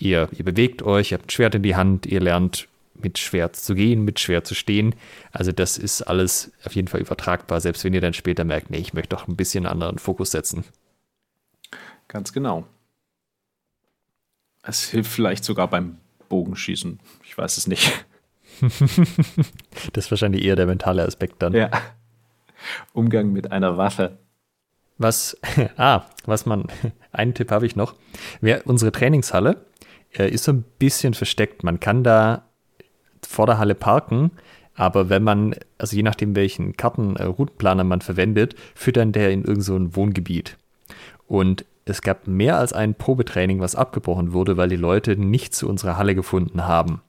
ihr, ihr bewegt euch, ihr habt ein Schwert in die Hand, ihr lernt mit Schwert zu gehen, mit Schwert zu stehen. Also das ist alles auf jeden Fall übertragbar, selbst wenn ihr dann später merkt, nee, ich möchte doch ein bisschen anderen Fokus setzen. Ganz genau. Es hilft vielleicht sogar beim Bogenschießen. Ich weiß es nicht. das ist wahrscheinlich eher der mentale Aspekt dann. Ja. Umgang mit einer Waffe. Was, ah, was man, einen Tipp habe ich noch. Wer, unsere Trainingshalle äh, ist so ein bisschen versteckt. Man kann da vor der Halle parken, aber wenn man, also je nachdem, welchen Kartenroutenplaner äh, man verwendet, führt dann der in irgendein so Wohngebiet. Und es gab mehr als ein Probetraining, was abgebrochen wurde, weil die Leute nicht zu unserer Halle gefunden haben.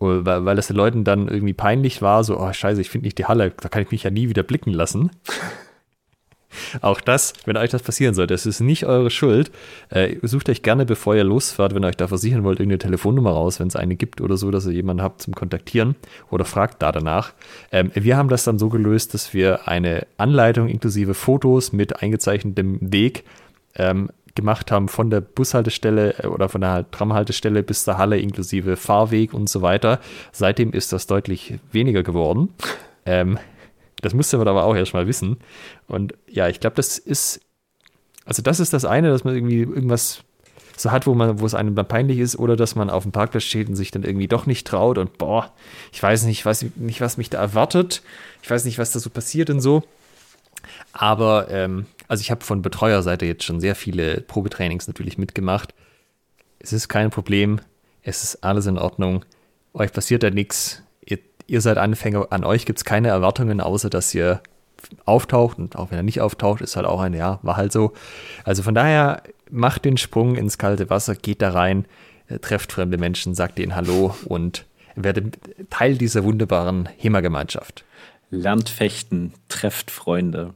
Weil, weil es den Leuten dann irgendwie peinlich war, so, oh scheiße, ich finde nicht die Halle, da kann ich mich ja nie wieder blicken lassen. Auch das, wenn euch das passieren sollte, es ist nicht eure Schuld. Äh, sucht euch gerne, bevor ihr losfahrt, wenn ihr euch da versichern wollt, irgendeine Telefonnummer raus, wenn es eine gibt oder so, dass ihr jemanden habt zum Kontaktieren oder fragt da danach. Ähm, wir haben das dann so gelöst, dass wir eine Anleitung inklusive Fotos mit eingezeichnetem Weg ähm, gemacht haben von der Bushaltestelle äh, oder von der Tramhaltestelle bis zur Halle inklusive Fahrweg und so weiter. Seitdem ist das deutlich weniger geworden. Ähm, das musste man aber auch erstmal wissen. Und ja, ich glaube, das ist, also das ist das eine, dass man irgendwie irgendwas so hat, wo man, wo es einem dann peinlich ist, oder dass man auf dem Parkplatz steht und sich dann irgendwie doch nicht traut und boah, ich weiß nicht, ich weiß nicht, was mich da erwartet. Ich weiß nicht, was da so passiert und so. Aber ähm, also ich habe von Betreuerseite jetzt schon sehr viele Probetrainings natürlich mitgemacht. Es ist kein Problem, es ist alles in Ordnung. Euch passiert da nichts ihr seid Anfänger, an euch gibt es keine Erwartungen, außer dass ihr auftaucht und auch wenn er nicht auftaucht, ist halt auch ein, ja, war halt so. Also von daher macht den Sprung ins kalte Wasser, geht da rein, äh, trefft fremde Menschen, sagt denen Hallo und werdet Teil dieser wunderbaren HEMA-Gemeinschaft. Lernt fechten, trefft Freunde.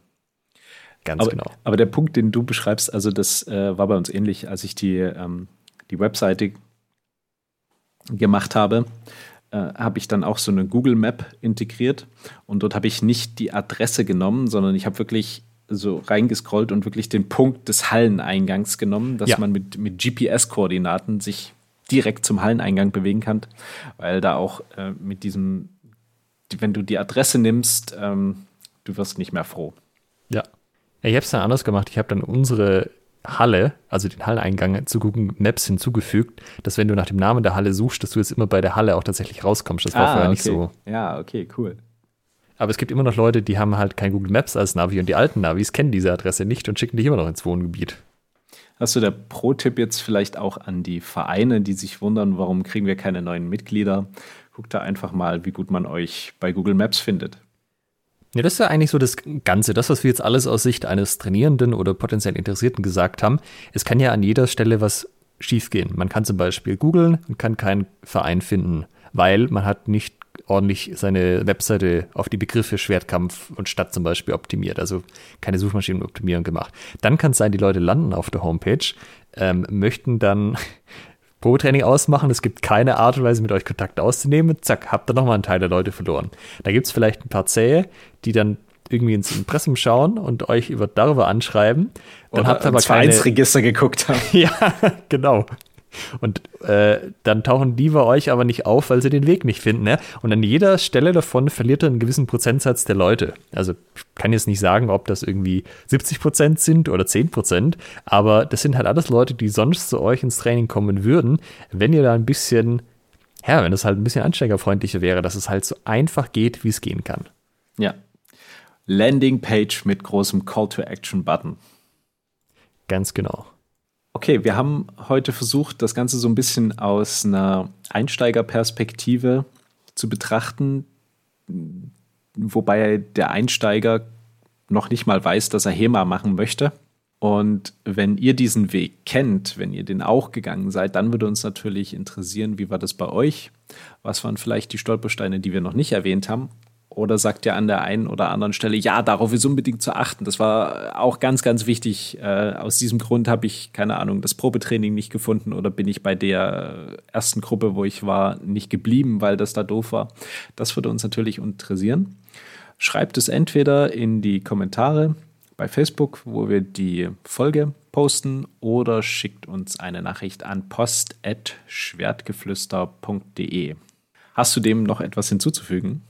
Ganz aber, genau. Aber der Punkt, den du beschreibst, also das äh, war bei uns ähnlich, als ich die, ähm, die Webseite gemacht habe äh, habe ich dann auch so eine Google Map integriert und dort habe ich nicht die Adresse genommen, sondern ich habe wirklich so reingescrollt und wirklich den Punkt des Halleneingangs genommen, dass ja. man mit, mit GPS-Koordinaten sich direkt zum Halleneingang bewegen kann, weil da auch äh, mit diesem, wenn du die Adresse nimmst, ähm, du wirst nicht mehr froh. Ja. Ich habe es dann anders gemacht. Ich habe dann unsere Halle, also den Halleneingang zu Google Maps hinzugefügt, dass wenn du nach dem Namen der Halle suchst, dass du jetzt immer bei der Halle auch tatsächlich rauskommst. Das war ah, vorher okay. nicht so. Ja, okay, cool. Aber es gibt immer noch Leute, die haben halt kein Google Maps als Navi und die alten Navis kennen diese Adresse nicht und schicken dich immer noch ins Wohngebiet. Hast du der Pro-Tipp jetzt vielleicht auch an die Vereine, die sich wundern, warum kriegen wir keine neuen Mitglieder? Guckt da einfach mal, wie gut man euch bei Google Maps findet. Ja, das ist ja eigentlich so das Ganze. Das, was wir jetzt alles aus Sicht eines Trainierenden oder potenziell Interessierten gesagt haben. Es kann ja an jeder Stelle was schiefgehen. Man kann zum Beispiel googeln und kann keinen Verein finden, weil man hat nicht ordentlich seine Webseite auf die Begriffe Schwertkampf und Stadt zum Beispiel optimiert, also keine Suchmaschinenoptimierung gemacht. Dann kann es sein, die Leute landen auf der Homepage, ähm, möchten dann Probetraining ausmachen, es gibt keine Art und Weise, mit euch Kontakt auszunehmen, zack, habt ihr nochmal einen Teil der Leute verloren. Da gibt es vielleicht ein paar Zähe, die dann irgendwie ins Impressum schauen und euch über darüber anschreiben. Dann Oder habt ihr aber keine Register geguckt haben. ja, genau. Und äh, dann tauchen die bei euch aber nicht auf, weil sie den Weg nicht finden. Ne? Und an jeder Stelle davon verliert er einen gewissen Prozentsatz der Leute. Also ich kann jetzt nicht sagen, ob das irgendwie 70 Prozent sind oder 10 Prozent, aber das sind halt alles Leute, die sonst zu euch ins Training kommen würden, wenn ihr da ein bisschen, ja, wenn es halt ein bisschen ansteigerfreundlicher wäre, dass es halt so einfach geht, wie es gehen kann. Ja. Landingpage mit großem Call-to-Action-Button. Ganz genau. Okay, wir haben heute versucht, das Ganze so ein bisschen aus einer Einsteigerperspektive zu betrachten, wobei der Einsteiger noch nicht mal weiß, dass er HEMA machen möchte. Und wenn ihr diesen Weg kennt, wenn ihr den auch gegangen seid, dann würde uns natürlich interessieren, wie war das bei euch? Was waren vielleicht die Stolpersteine, die wir noch nicht erwähnt haben? Oder sagt ihr an der einen oder anderen Stelle, ja, darauf ist unbedingt zu achten. Das war auch ganz, ganz wichtig. Äh, aus diesem Grund habe ich, keine Ahnung, das Probetraining nicht gefunden oder bin ich bei der ersten Gruppe, wo ich war, nicht geblieben, weil das da doof war. Das würde uns natürlich interessieren. Schreibt es entweder in die Kommentare bei Facebook, wo wir die Folge posten, oder schickt uns eine Nachricht an post.schwertgeflüster.de. Hast du dem noch etwas hinzuzufügen?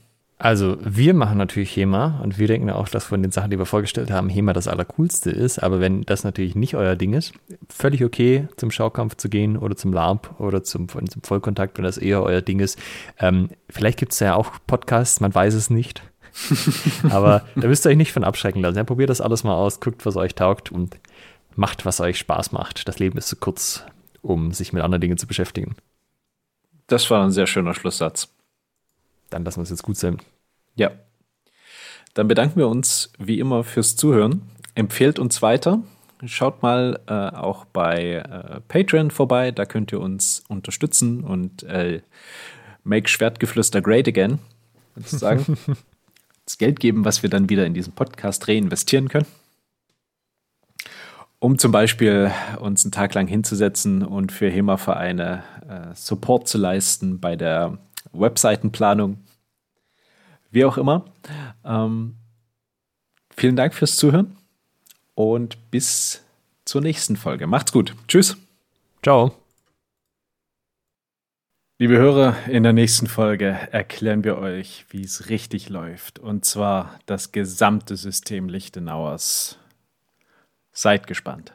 Also wir machen natürlich HEMA und wir denken auch, dass von den Sachen, die wir vorgestellt haben, HEMA das Allercoolste ist. Aber wenn das natürlich nicht euer Ding ist, völlig okay, zum Schaukampf zu gehen oder zum LARP oder zum, zum Vollkontakt, wenn das eher euer Ding ist. Ähm, vielleicht gibt es ja auch Podcasts, man weiß es nicht. Aber da müsst ihr euch nicht von abschrecken lassen. Ja, probiert das alles mal aus, guckt, was euch taugt und macht, was euch Spaß macht. Das Leben ist zu kurz, um sich mit anderen Dingen zu beschäftigen. Das war ein sehr schöner Schlusssatz. Dann lassen wir es jetzt gut sein. Ja. Dann bedanken wir uns wie immer fürs Zuhören. Empfehlt uns weiter. Schaut mal äh, auch bei äh, Patreon vorbei. Da könnt ihr uns unterstützen und äh, make Schwertgeflüster great again. Sozusagen. das Geld geben, was wir dann wieder in diesen Podcast reinvestieren können. Um zum Beispiel uns einen Tag lang hinzusetzen und für HEMA-Vereine äh, Support zu leisten bei der Webseitenplanung. Wie auch immer. Ähm, vielen Dank fürs Zuhören und bis zur nächsten Folge. Macht's gut. Tschüss. Ciao. Liebe Hörer, in der nächsten Folge erklären wir euch, wie es richtig läuft. Und zwar das gesamte System Lichtenauers. Seid gespannt.